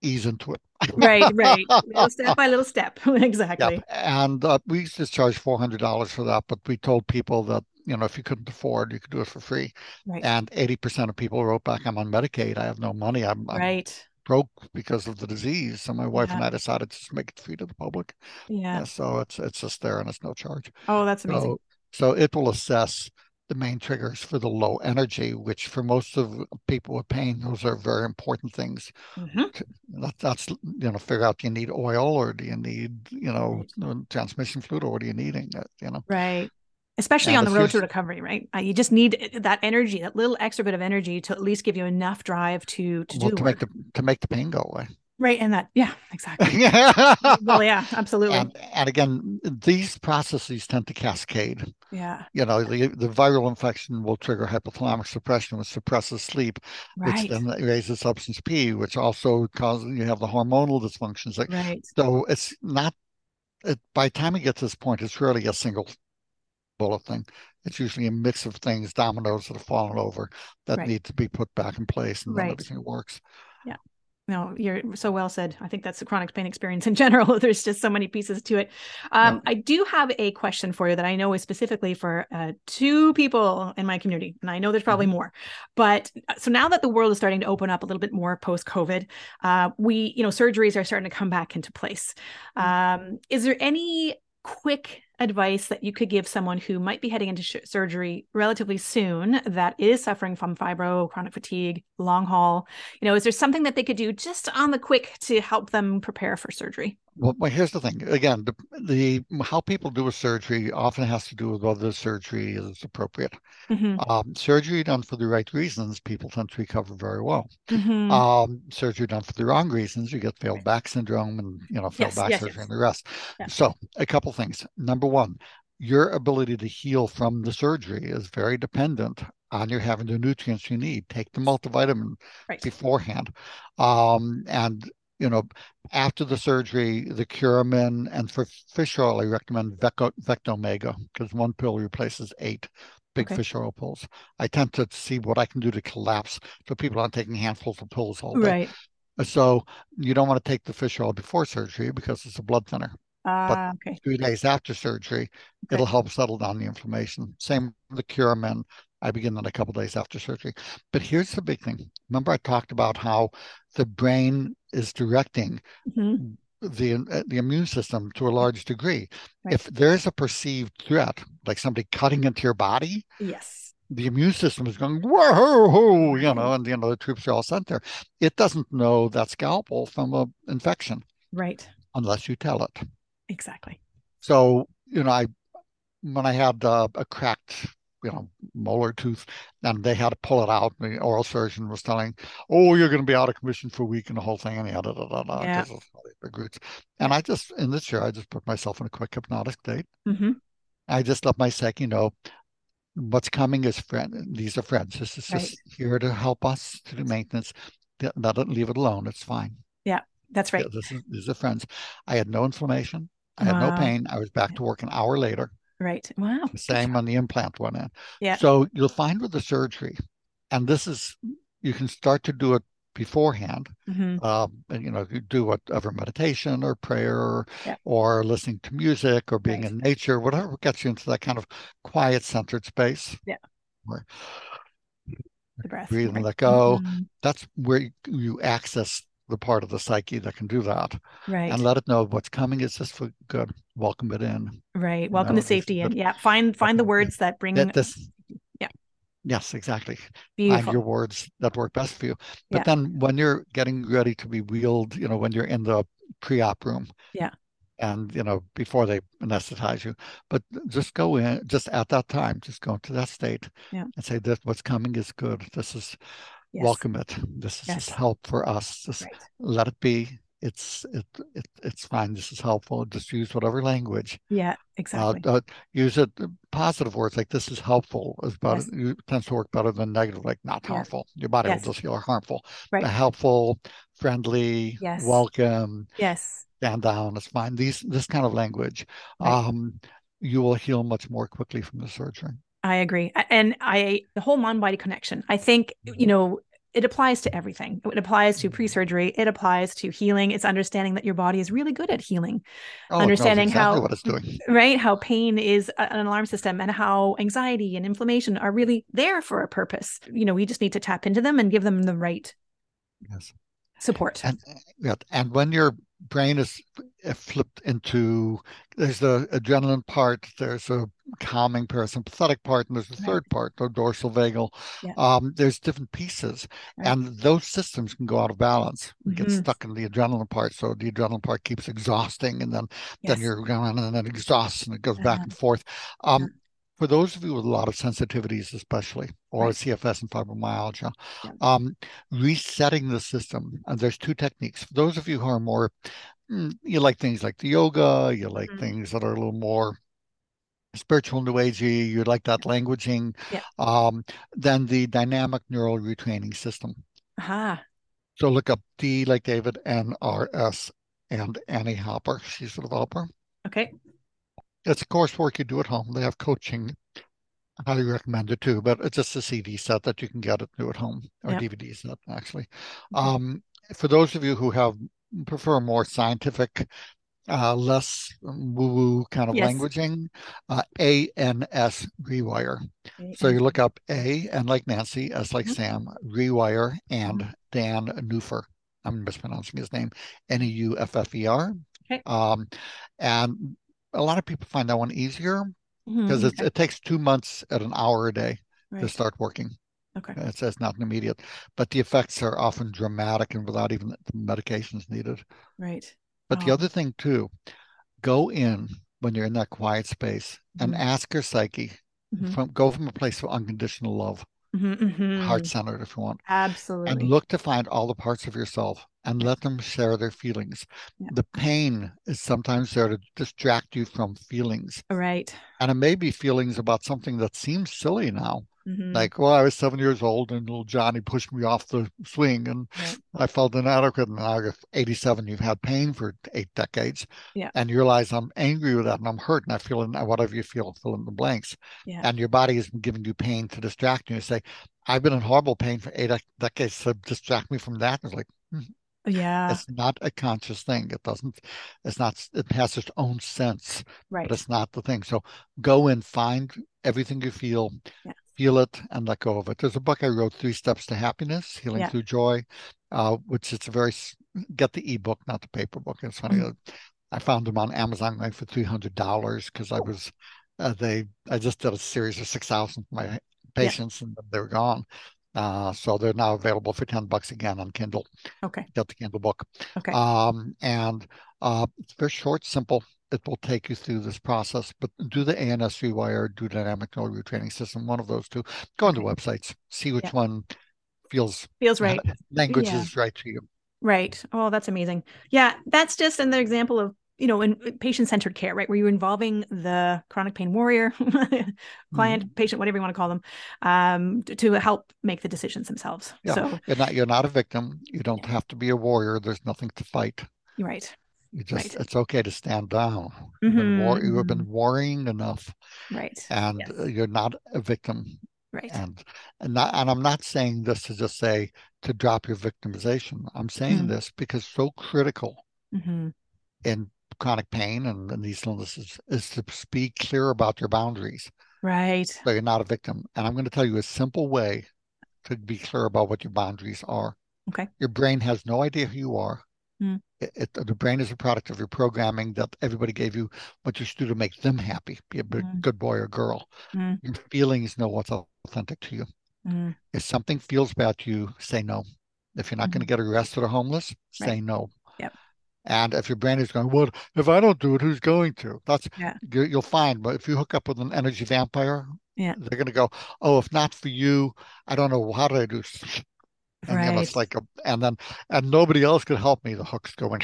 Speaker 2: ease into it.
Speaker 1: right, right. Little step by little step. exactly. Yep.
Speaker 2: And uh, we used to charge four hundred dollars for that, but we told people that you know if you couldn't afford, you could do it for free.
Speaker 1: Right.
Speaker 2: And eighty percent of people wrote back, "I'm on Medicaid. I have no money. I'm, I'm
Speaker 1: right."
Speaker 2: broke because of the disease. So my wife yeah. and I decided to just make it free to the public.
Speaker 1: Yeah. yeah.
Speaker 2: So it's it's just there and it's no charge.
Speaker 1: Oh, that's amazing.
Speaker 2: So, so it will assess the main triggers for the low energy, which for most of people with pain, those are very important things. Mm-hmm. That, that's you know, figure out do you need oil or do you need you know right. transmission fluid or what are you needing? Uh, you know,
Speaker 1: right. Especially and on the road to recovery, right? Uh, you just need that energy, that little extra bit of energy to at least give you enough drive to to well,
Speaker 2: do
Speaker 1: to
Speaker 2: work. make the to make the pain go away.
Speaker 1: Right. And that, yeah, exactly. well, yeah, absolutely.
Speaker 2: And, and, again, these processes tend to cascade.
Speaker 1: Yeah.
Speaker 2: You know, the, the viral infection will trigger hypothalamic suppression, which suppresses sleep, right. which then raises substance P, which also causes you have the hormonal dysfunctions.
Speaker 1: Right.
Speaker 2: So it's not, it, by the time you get to this point, it's really a single bullet thing. It's usually a mix of things, dominoes that have fallen over that right. need to be put back in place and then everything works.
Speaker 1: Yeah no, you're so well said. I think that's the chronic pain experience in general. There's just so many pieces to it. Um, yeah. I do have a question for you that I know is specifically for uh, two people in my community, and I know there's probably mm-hmm. more. But uh, so now that the world is starting to open up a little bit more post COVID, uh, we, you know, surgeries are starting to come back into place. Mm-hmm. Um, is there any quick advice that you could give someone who might be heading into sh- surgery relatively soon that is suffering from fibro, chronic fatigue, long haul? You know, is there something that they could do just on the quick to help them prepare for surgery?
Speaker 2: Well, here's the thing. Again, the, the how people do a surgery often has to do with whether the surgery is appropriate. Mm-hmm. Um, surgery done for the right reasons, people tend to recover very well. Mm-hmm. Um, surgery done for the wrong reasons, you get failed back syndrome and you know failed yes, back yes, surgery yes. and the rest. Yeah. So, a couple things. Number one, your ability to heal from the surgery is very dependent on you having the nutrients you need. Take the multivitamin right. beforehand. Um, and you know, after the surgery, the Curamin, and for fish oil, I recommend Vecto, Vectomega because one pill replaces eight big okay. fish oil pills. I tend to see what I can do to collapse so people aren't taking handfuls of pills all day. Right. So you don't want to take the fish oil before surgery because it's a blood thinner. Uh, but okay. three days after surgery, okay. it'll help settle down the inflammation. Same with the Curamin. I begin that a couple days after surgery. But here's the big thing. Remember, I talked about how the brain is directing mm-hmm. the uh, the immune system to a large degree. Right. If there's a perceived threat, like somebody cutting into your body,
Speaker 1: yes,
Speaker 2: the immune system is going whoa, whoa, you know, and you know the troops are all sent there. It doesn't know that scalpel from an infection,
Speaker 1: right? Unless
Speaker 2: you tell it.
Speaker 1: Exactly.
Speaker 2: So you know, I when I had uh, a cracked you know molar tooth and they had to pull it out the oral surgeon was telling oh you're going to be out of commission for a week and the whole thing and da, da, da, da, yeah. big roots and i just in this year i just put myself in a quick hypnotic state. Mm-hmm. i just let myself you know what's coming is friend these are friends. This is right. just here to help us to do maintenance. Let it leave it alone. It's fine.
Speaker 1: Yeah that's right.
Speaker 2: Yeah, this is, these are friends. I had no inflammation. I had wow. no pain. I was back to work an hour later
Speaker 1: Right. Wow.
Speaker 2: Same on the implant one end.
Speaker 1: Yeah.
Speaker 2: So you'll find with the surgery, and this is you can start to do it beforehand. Mm-hmm. Um, and you know, you do whatever meditation or prayer or, yeah. or listening to music or being right. in nature, whatever gets you into that kind of quiet centered space.
Speaker 1: Yeah. Where
Speaker 2: the breath. Breathe and let go. Mm-hmm. That's where you, you access the part of the psyche that can do that.
Speaker 1: Right.
Speaker 2: And let it know what's coming is just for good. Welcome it in.
Speaker 1: Right. Welcome know, the safety in. Yeah. Find find the words that bring that this yeah.
Speaker 2: Yes, exactly. Beautiful. Find your words that work best for you. But yeah. then when you're getting ready to be wheeled, you know, when you're in the pre-op room.
Speaker 1: Yeah.
Speaker 2: And you know, before they anesthetize you. But just go in just at that time, just go into that state
Speaker 1: yeah.
Speaker 2: and say that what's coming is good. This is yes. welcome it. This is yes. help for us. Just right. let it be. It's it, it it's fine. This is helpful. Just use whatever language.
Speaker 1: Yeah, exactly.
Speaker 2: Uh, uh, use it positive words like this is helpful. Is better. Yes. It tends to work better than negative, like not yeah. harmful. Your body will just feel harmful.
Speaker 1: Right.
Speaker 2: helpful, friendly,
Speaker 1: yes.
Speaker 2: welcome.
Speaker 1: Yes.
Speaker 2: Stand down. It's fine. These this kind of language. Right. Um, you will heal much more quickly from the surgery.
Speaker 1: I agree. And I, the whole mind body connection, I think, you mm-hmm. know, it applies to everything. It applies to mm-hmm. pre-surgery. It applies to healing. It's understanding that your body is really good at healing. Oh, understanding exactly how
Speaker 2: what it's doing.
Speaker 1: right, how pain is an alarm system, and how anxiety and inflammation are really there for a purpose. You know, we just need to tap into them and give them the right
Speaker 2: yes
Speaker 1: support.
Speaker 2: And yeah, and when your brain is flipped into there's the adrenaline part, there's a calming parasympathetic part, and there's a
Speaker 1: Right.
Speaker 2: third part, the dorsal vagal.
Speaker 1: Yeah.
Speaker 2: Um, there's different pieces,
Speaker 1: Right.
Speaker 2: and those systems can go out of balance. You get
Speaker 1: Mhm.
Speaker 2: stuck in the adrenaline part, so the adrenaline part keeps exhausting, and then then you're going and then it exhausts and it goes back
Speaker 1: Uh-huh.
Speaker 2: and forth. Um,
Speaker 1: Yeah.
Speaker 2: For those of you with a lot of sensitivities, especially, or
Speaker 1: Right.
Speaker 2: CFS and fibromyalgia,
Speaker 1: Yeah.
Speaker 2: um, resetting the system. And there's two techniques. For those of you who are more, mm, you like things like the yoga, you like
Speaker 1: Mhm.
Speaker 2: things that are a little more spiritual new agey, you like that languaging,
Speaker 1: Yeah.
Speaker 2: um, then the dynamic neural retraining system.
Speaker 1: Aha.
Speaker 2: So look up D like David, NRS, and Annie Hopper. She's the developer.
Speaker 1: Okay.
Speaker 2: It's coursework you do at home. They have coaching. I highly recommend it too, but it's just a CD set that you can get it do at home or
Speaker 1: Yep.
Speaker 2: DVD set actually.
Speaker 1: Okay.
Speaker 2: Um, for those of you who have prefer more scientific, uh, less woo-woo kind of
Speaker 1: Yes.
Speaker 2: languaging, uh, ANS Rewire. So you look up A and like Nancy, S like
Speaker 1: Mhm.
Speaker 2: Sam, Rewire, and Dan Neuffer. I'm mispronouncing his name, N-E-U-F-F-E-R.
Speaker 1: Okay.
Speaker 2: Um, and a lot of people find that one easier because
Speaker 1: Mhm.
Speaker 2: it's it takes two months at an hour a day to start working.
Speaker 1: Okay.
Speaker 2: It says not an immediate, but the effects are often dramatic and without even the medications needed.
Speaker 1: Right.
Speaker 2: But the
Speaker 1: Oh.
Speaker 2: other thing too, go in when you're in that quiet space and
Speaker 1: Mhm.
Speaker 2: ask your psyche
Speaker 1: Mhm.
Speaker 2: from go from a place of unconditional love,
Speaker 1: Mhm, mhm.
Speaker 2: heart centered if you want,
Speaker 1: Absolutely.
Speaker 2: and look to find all the parts of yourself and let them share their feelings.
Speaker 1: Yeah.
Speaker 2: The pain is sometimes there to distract you from feelings.
Speaker 1: Right.
Speaker 2: And it may be feelings about something that seems silly now.
Speaker 1: Mhm.
Speaker 2: Like, well, I was seven years old and little Johnny pushed me off the swing and
Speaker 1: Right.
Speaker 2: I felt inadequate. And now you're 87, you've had pain for eight decades.
Speaker 1: Yeah.
Speaker 2: And you realize I'm angry with that and I'm hurt and I feel, whatever you feel, fill in the blanks.
Speaker 1: Yeah.
Speaker 2: And your body is giving you pain to distract you. You say, I've been in horrible pain for eight decades to distract me from that. It's like,
Speaker 1: Yeah.
Speaker 2: it's not a conscious thing. It doesn't, it's not, it has its own sense,
Speaker 1: Right.
Speaker 2: but it's not the thing. So go and find everything you feel,
Speaker 1: Yeah.
Speaker 2: Feel it, and let go of it. There's a book I wrote, Three Steps to Happiness, Healing
Speaker 1: Yeah.
Speaker 2: Through Joy, uh, which it's a very, get the ebook, not the paper book. It's funny.
Speaker 1: Mhm.
Speaker 2: uh, I found them on Amazon like for $300 because I was, uh, they, I just did a series of 6,000 for my patients and they were gone. Uh, so they're now available for 10 bucks again on Kindle.
Speaker 1: Okay.
Speaker 2: Get the Kindle book.
Speaker 1: Okay.
Speaker 2: Um, and uh, it's very short, simple. It will take you through this process, but do the ANS rewire, do dynamic neural retraining system, one of those two. Go on the websites, see which
Speaker 1: Yeah.
Speaker 2: one feels
Speaker 1: Feels right.
Speaker 2: language
Speaker 1: Yeah.
Speaker 2: is right to you.
Speaker 1: Right. Oh, that's amazing. Yeah, that's just another example of you know, in patient-centered care, right, where you're involving the chronic pain warrior, client,
Speaker 2: Mm-hmm.
Speaker 1: patient, whatever you want to call them, um, to, help make the decisions themselves.
Speaker 2: Yeah.
Speaker 1: So
Speaker 2: You're not you're not a victim. You don't have to be a warrior. There's nothing to fight.
Speaker 1: right.
Speaker 2: You just
Speaker 1: Right.
Speaker 2: it's okay to stand down. You've been war- you have been worrying enough,
Speaker 1: Right.
Speaker 2: and
Speaker 1: Yes.
Speaker 2: uh, you're not a victim.
Speaker 1: Right.
Speaker 2: And and not, and I'm not saying this to just say to drop your victimization. I'm saying
Speaker 1: Mm.
Speaker 2: this because so critical
Speaker 1: hmm
Speaker 2: in chronic pain and, and these illnesses is to be clear about your boundaries
Speaker 1: Right.
Speaker 2: so you're not a victim. And I'm going to tell you a simple way to be clear about what your boundaries are.
Speaker 1: Okay.
Speaker 2: Your brain has no idea who you are.
Speaker 1: Mm.
Speaker 2: It, it, the brain is a product of your programming that everybody gave you what you should do to make them happy, be a good,
Speaker 1: Mm.
Speaker 2: good boy or girl.
Speaker 1: Mm.
Speaker 2: Your feelings know what's authentic to you.
Speaker 1: Mm.
Speaker 2: If something feels bad to you, say no. If you're not going to get arrested or homeless, say
Speaker 1: Mm-hmm.
Speaker 2: No.
Speaker 1: Yep.
Speaker 2: And if your brain is going, well, if I don't do it, who's going to? That's
Speaker 1: Yeah.
Speaker 2: you, you'll find. But if you hook up with an energy vampire,
Speaker 1: Yeah.
Speaker 2: they're going to go, oh, if not for you, I don't know how did I do. And know, it's like, a, and then, and nobody else could help me. The hook's going,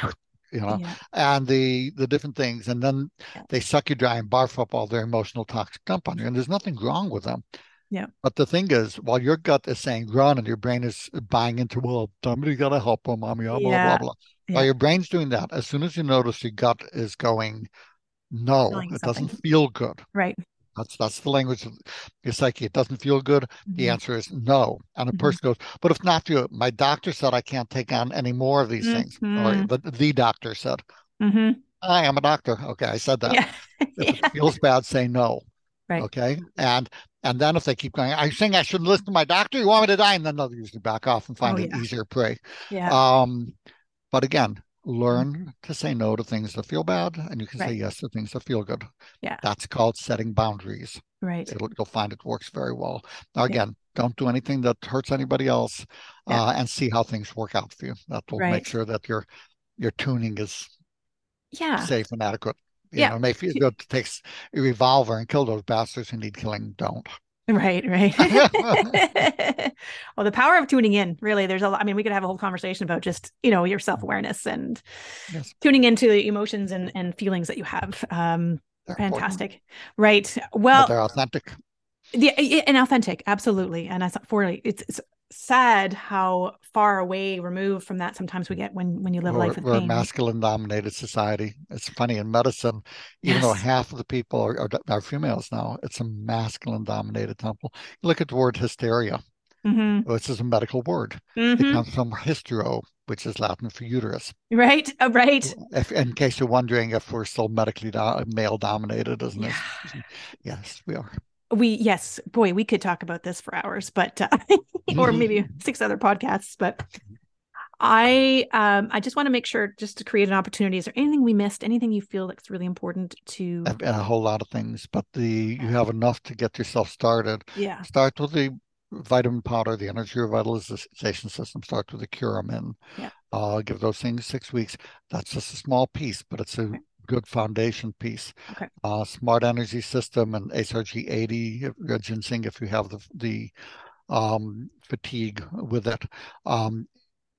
Speaker 2: you know,
Speaker 1: Yeah.
Speaker 2: and the the different things, and then
Speaker 1: Yeah.
Speaker 2: they suck you dry and barf up all their emotional toxic dump on you, and there's nothing wrong with them.
Speaker 1: Yeah.
Speaker 2: But the thing is, while your gut is saying run, and your brain is buying into, well, somebody's got to help them, mommy, blah blah
Speaker 1: Yeah.
Speaker 2: blah blah.
Speaker 1: Yeah.
Speaker 2: While your brain's doing that, as soon as you notice your gut is going, no,
Speaker 1: Feeling
Speaker 2: it
Speaker 1: something.
Speaker 2: doesn't feel good.
Speaker 1: Right.
Speaker 2: That's that's the language of your psyche. It doesn't feel good. The
Speaker 1: Mhm.
Speaker 2: answer is no. And a
Speaker 1: Mhm.
Speaker 2: person goes, but if not you, my doctor said I can't take on any more of these things. Or
Speaker 1: Mhm.
Speaker 2: the, the doctor said,
Speaker 1: Mhm.
Speaker 2: I am a doctor. Okay, I said that.
Speaker 1: Yeah.
Speaker 2: If
Speaker 1: yeah.
Speaker 2: it feels bad, say no.
Speaker 1: Right.
Speaker 2: Okay. And and then if they keep going, are you saying I shouldn't listen to my doctor? You want me to die? And then they'll usually back off and find
Speaker 1: Oh,
Speaker 2: an
Speaker 1: yeah.
Speaker 2: easier prey.
Speaker 1: Yeah.
Speaker 2: Um, but again, learn to say no to things that feel bad and you can say yes to things that feel good.
Speaker 1: Yeah.
Speaker 2: That's called setting boundaries.
Speaker 1: Right.
Speaker 2: It'll, you'll find it works very well. Now,
Speaker 1: Yeah.
Speaker 2: again, don't do anything that hurts anybody else
Speaker 1: Yeah.
Speaker 2: uh, and see how things work out for you. That will
Speaker 1: Right.
Speaker 2: make sure that your your tuning is
Speaker 1: Yeah.
Speaker 2: safe and adequate. You
Speaker 1: Yeah.
Speaker 2: know, may feel good to take a revolver and kill those bastards who need killing. Don't.
Speaker 1: Right, right. well, the power of tuning in, really, there's a lot. I mean, we could have a whole conversation about just, you know, your self awareness and
Speaker 2: Yes.
Speaker 1: tuning into the emotions and, and feelings that you have. Um,
Speaker 2: They're important,
Speaker 1: fantastic. Right.
Speaker 2: but
Speaker 1: Well,
Speaker 2: they're authentic.
Speaker 1: yeah, yeah, and authentic. Absolutely. And I thought for it's, it's sad how far away removed from that sometimes we get when, when you live
Speaker 2: We're,
Speaker 1: life with
Speaker 2: we're a masculine dominated society. It's funny in medicine, even though half of the people are, are, are females now, it's a masculine dominated temple. Look at the word hysteria,
Speaker 1: hmm
Speaker 2: which is a medical word.
Speaker 1: hmm
Speaker 2: It comes from hystero, which is Latin for uterus.
Speaker 1: Right. Uh, right.
Speaker 2: If, in case you're wondering if we're still medically do- male dominated, isn't it? Yes, we are.
Speaker 1: We yes, boy, we could talk about this for hours, but uh, or maybe six other podcasts. But I um I just want to make sure just to create an opportunity. Is there anything we missed? Anything you feel that's really important to?
Speaker 2: And a whole lot of things, but the you have enough to get yourself started.
Speaker 1: Yeah.
Speaker 2: Start with the vitamin powder, the energy revitalization system. Start with the Curamin.
Speaker 1: Yeah.
Speaker 2: Uh, give those things six weeks. That's just a small piece, but it's a
Speaker 1: Okay.
Speaker 2: Good foundation piece.
Speaker 1: Okay.
Speaker 2: Uh, smart energy system and HRG 80 uh, ginseng if you have the the um, fatigue with it. Um,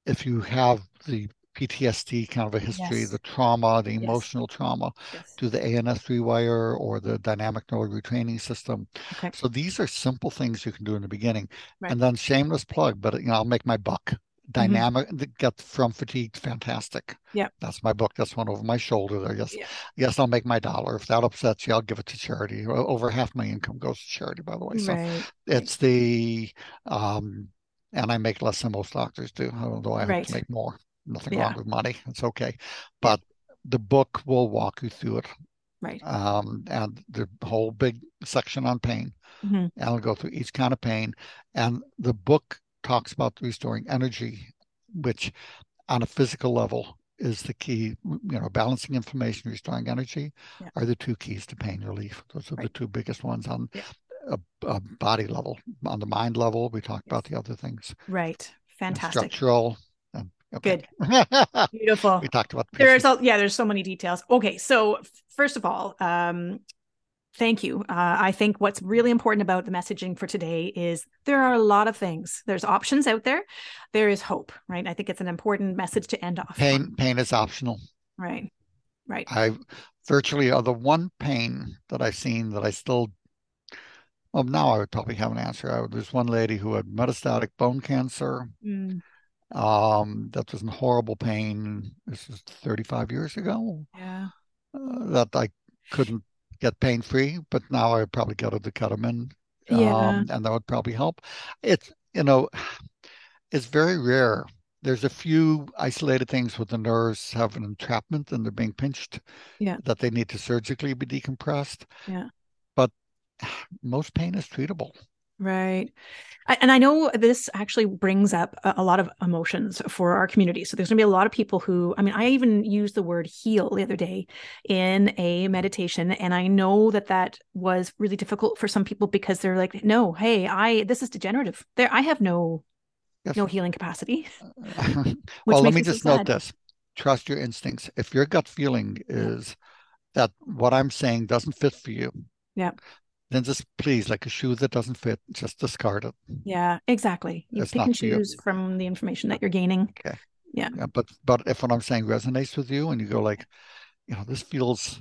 Speaker 2: if you have the PTSD kind of a history,
Speaker 1: Yes.
Speaker 2: the trauma, the
Speaker 1: Yes.
Speaker 2: emotional trauma,
Speaker 1: Yes.
Speaker 2: do the ANS rewire or the dynamic neural retraining system.
Speaker 1: Okay.
Speaker 2: So these are simple things you can do in the beginning.
Speaker 1: Right.
Speaker 2: And then shameless plug, but you know, I'll make my buck. Dynamic get from fatigue fantastic.
Speaker 1: Mm-hmm.
Speaker 2: That's my book. That's one over my shoulder there. Yes.
Speaker 1: Yeah.
Speaker 2: Yes, I'll make my dollar. If that upsets you, I'll give it to charity. Over half my income goes to charity, by the way. So
Speaker 1: Right.
Speaker 2: it's the um and I make less than most doctors do, although I have
Speaker 1: Right.
Speaker 2: to make more. Nothing
Speaker 1: Yeah.
Speaker 2: wrong with money. It's okay. But the book will walk you through it
Speaker 1: Right.
Speaker 2: um, and the whole big section on pain.
Speaker 1: Mhm.
Speaker 2: And I'll go through each kind of pain. And the book talks about restoring energy, which on a physical level is the key. You know, balancing inflammation, restoring energy
Speaker 1: Yeah.
Speaker 2: are the two keys to pain relief. Those are the two biggest ones on
Speaker 1: Yeah.
Speaker 2: a, a body level. On the mind level, we talked about the other things.
Speaker 1: Right.
Speaker 2: And
Speaker 1: Fantastic.
Speaker 2: structural. And, okay.
Speaker 1: Beautiful.
Speaker 2: we talked about the
Speaker 1: There's
Speaker 2: patients.
Speaker 1: a, yeah, there's so many details. Okay, so first of all, um, thank you. Uh, I think what's really important about the messaging for today is there are a lot of things. There's options out there. There is hope, right? I think it's an important message to end off.
Speaker 2: pain.
Speaker 1: on.
Speaker 2: Pain is optional.
Speaker 1: Right. Right.
Speaker 2: I virtually are the one pain that I've seen that I still. Well, now I would probably have an answer. I, there's one lady who had metastatic bone cancer.
Speaker 1: Mm,
Speaker 2: Um, that was in horrible pain. This is 35 years ago.
Speaker 1: yeah.
Speaker 2: Uh, that I couldn't get pain free, but now I probably get her the ketamine.
Speaker 1: Yeah.
Speaker 2: Um, and that would probably help. It's you know, it's very rare. There's a few isolated things where the nerves have an entrapment and they're being pinched.
Speaker 1: Yeah.
Speaker 2: That they need to surgically be decompressed.
Speaker 1: Yeah.
Speaker 2: But most pain is treatable.
Speaker 1: Right. And I know this actually brings up a lot of emotions for our community. So there's going to be a lot of people who, I mean, I even used the word heal the other day in a meditation. And I know that that was really difficult for some people because they're like, no, hey, I, this is degenerative. There, I have no,
Speaker 2: Yes.
Speaker 1: no healing capacity.
Speaker 2: well, let me
Speaker 1: so
Speaker 2: just note this. Trust your instincts. If your gut feeling is that what I'm saying doesn't fit for you,
Speaker 1: Yeah.
Speaker 2: Then just please, like a shoe that doesn't fit, just discard it.
Speaker 1: Yeah, exactly. You
Speaker 2: It's
Speaker 1: pick and choose from the information that you're gaining. Okay.
Speaker 2: Yeah, yeah. but but if what I'm saying resonates with you and you go like, you know, this feels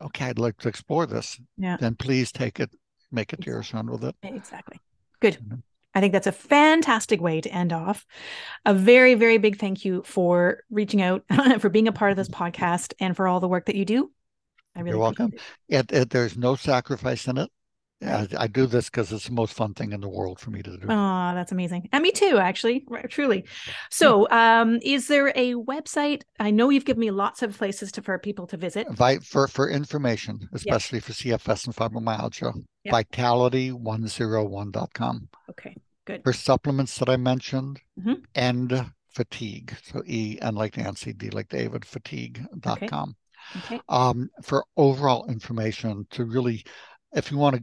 Speaker 2: okay, I'd like to explore this,
Speaker 1: Yeah.
Speaker 2: then please take it, make it yours, run with it.
Speaker 1: Exactly. Good.
Speaker 2: Mhm.
Speaker 1: I think that's a fantastic way to end off. A very, very big thank you for reaching out, for being a part of this podcast, and for all the work that you do. I really
Speaker 2: You're welcome.
Speaker 1: it.
Speaker 2: It, it there's no sacrifice in it. I, I do this because it's the most fun thing in the world for me to do.
Speaker 1: Oh, that's amazing. And me too, actually, right, truly. So, um, is there a website? I know you've given me lots of places to, for people to visit.
Speaker 2: Vi- for for information, especially for CFS and fibromyalgia,
Speaker 1: Yeah.
Speaker 2: vitality101.com.
Speaker 1: Okay, good.
Speaker 2: For supplements that I mentioned,
Speaker 1: Mhm.
Speaker 2: end fatigue. So E and like Nancy, D like David, fatigue.com.
Speaker 1: Okay.
Speaker 2: Um, for overall information to really, if you want to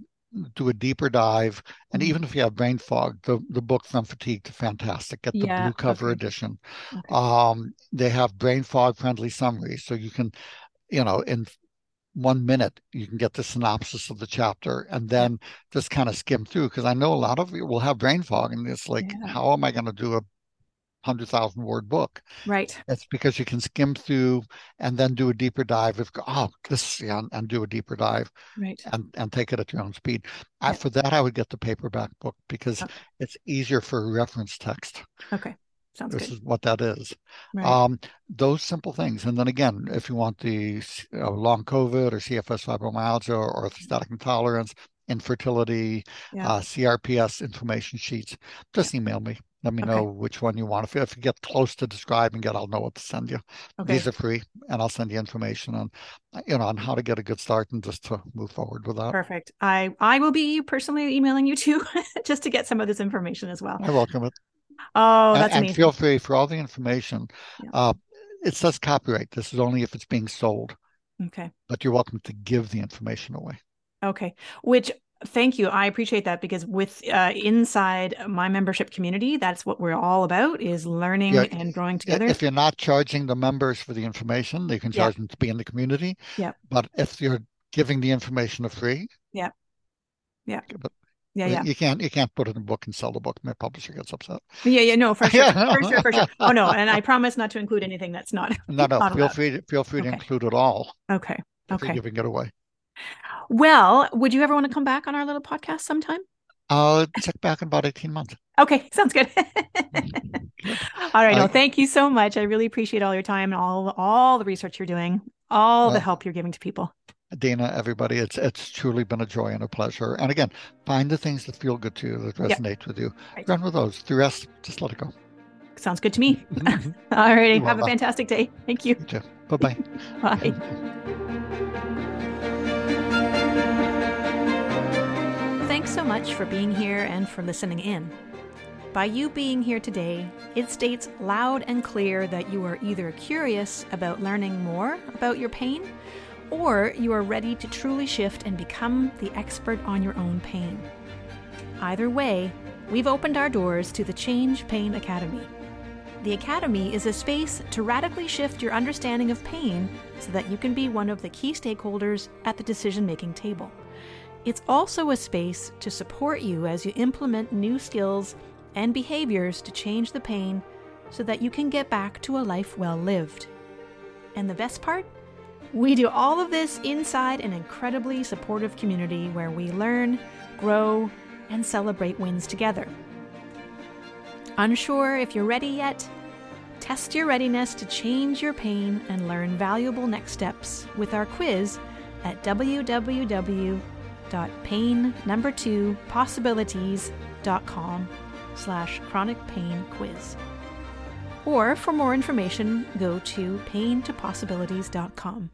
Speaker 2: do a deeper dive, and
Speaker 1: Mhm.
Speaker 2: even if you have brain fog, the, the books on fatigue are fantastic. Get the
Speaker 1: Yeah,
Speaker 2: blue cover
Speaker 1: okay.
Speaker 2: edition.
Speaker 1: Okay.
Speaker 2: Um, they have brain fog friendly summaries, so you can, you know, in one minute you can get the synopsis of the chapter and then just kind of skim through because I know a lot of you will have brain fog and it's like,
Speaker 1: Yeah.
Speaker 2: how am I going to do a hundred thousand word book?
Speaker 1: Right.
Speaker 2: It's because you can skim through and then do a deeper dive. If oh this yeah, and do a deeper dive
Speaker 1: Right.
Speaker 2: and and take it at your own speed. I, for that, I would get the paperback book because
Speaker 1: Okay.
Speaker 2: it's easier for reference text.
Speaker 1: Okay. Sounds
Speaker 2: This
Speaker 1: good.
Speaker 2: is what that is.
Speaker 1: Right.
Speaker 2: Um, those simple things. And then again, if you want the uh, long COVID or CFS fibromyalgia or orthostatic intolerance, infertility,
Speaker 1: Yeah.
Speaker 2: uh, CRPS information sheets, just email me. Let me
Speaker 1: Okay.
Speaker 2: know which one you want. If, if you get close to describing it, I'll know what to send you.
Speaker 1: okay.
Speaker 2: These are free, and I'll send you information on, you know, on how to get a good start and just to move forward with that.
Speaker 1: Perfect. I I will be personally emailing you too, just to get some of this information as well.
Speaker 2: I welcome it.
Speaker 1: Oh,
Speaker 2: and,
Speaker 1: that's
Speaker 2: and
Speaker 1: amazing.
Speaker 2: feel free for all the information.
Speaker 1: Yeah.
Speaker 2: Uh, it says copyright. This is only if it's being sold,
Speaker 1: Okay.
Speaker 2: but you're welcome to give the information away.
Speaker 1: Okay. Which thank you. I appreciate that because with uh, inside my membership community, that's what we're all about is learning
Speaker 2: Yeah,
Speaker 1: and growing together.
Speaker 2: If you're not charging the members for the information, you can
Speaker 1: Yeah.
Speaker 2: charge them to be in the community.
Speaker 1: Yeah.
Speaker 2: But if you're giving the information for free,
Speaker 1: Yeah. Yeah.
Speaker 2: But
Speaker 1: yeah, yeah.
Speaker 2: you can't you can't put it in a book and sell the book. My publisher gets upset.
Speaker 1: Yeah, yeah, no, for sure.
Speaker 2: Yeah.
Speaker 1: For sure, for sure. Oh no, and I promise not to include anything that's not
Speaker 2: No, no.
Speaker 1: Not
Speaker 2: feel
Speaker 1: allowed.
Speaker 2: free to feel free to include it all
Speaker 1: okay.
Speaker 2: if you're
Speaker 1: Okay.
Speaker 2: giving it away.
Speaker 1: Well, would you ever want to come back on our little podcast sometime?
Speaker 2: I'll check back in about 18 months.
Speaker 1: Okay, sounds good. all right,
Speaker 2: I-
Speaker 1: thank you so much. I really appreciate all your time and all all the research you're doing, all the help you're giving to people.
Speaker 2: Dana, everybody, it's it's truly been a joy and a pleasure. And again, find the things that feel good to you, that
Speaker 1: Yep.
Speaker 2: resonate with you.
Speaker 1: Right.
Speaker 2: Run with those. The rest, just let it go.
Speaker 1: Sounds good to me.
Speaker 2: you
Speaker 1: All righty, have a
Speaker 2: welcome.
Speaker 1: fantastic day. Thank you.
Speaker 2: too. Bye-bye.
Speaker 1: Bye. Thanks so much for being here and for listening in. By you being here today, it states loud and clear that you are either curious about learning more about your pain or you are ready to truly shift and become the expert on your own pain. Either way, we've opened our doors to the Change Pain Academy. The Academy is a space to radically shift your understanding of pain so that you can be one of the key stakeholders at the decision making table. It's also a space to support you as you implement new skills and behaviors to change the pain so that you can get back to a life well lived. And the best part? We do all of this inside an incredibly supportive community where we learn, grow, and celebrate wins together. Unsure if you're ready yet? Test your readiness to change your pain and learn valuable next steps with our quiz at www.pain2possibilities.com slash chronic pain quiz. Or for more information, go to pain2possibilities.com.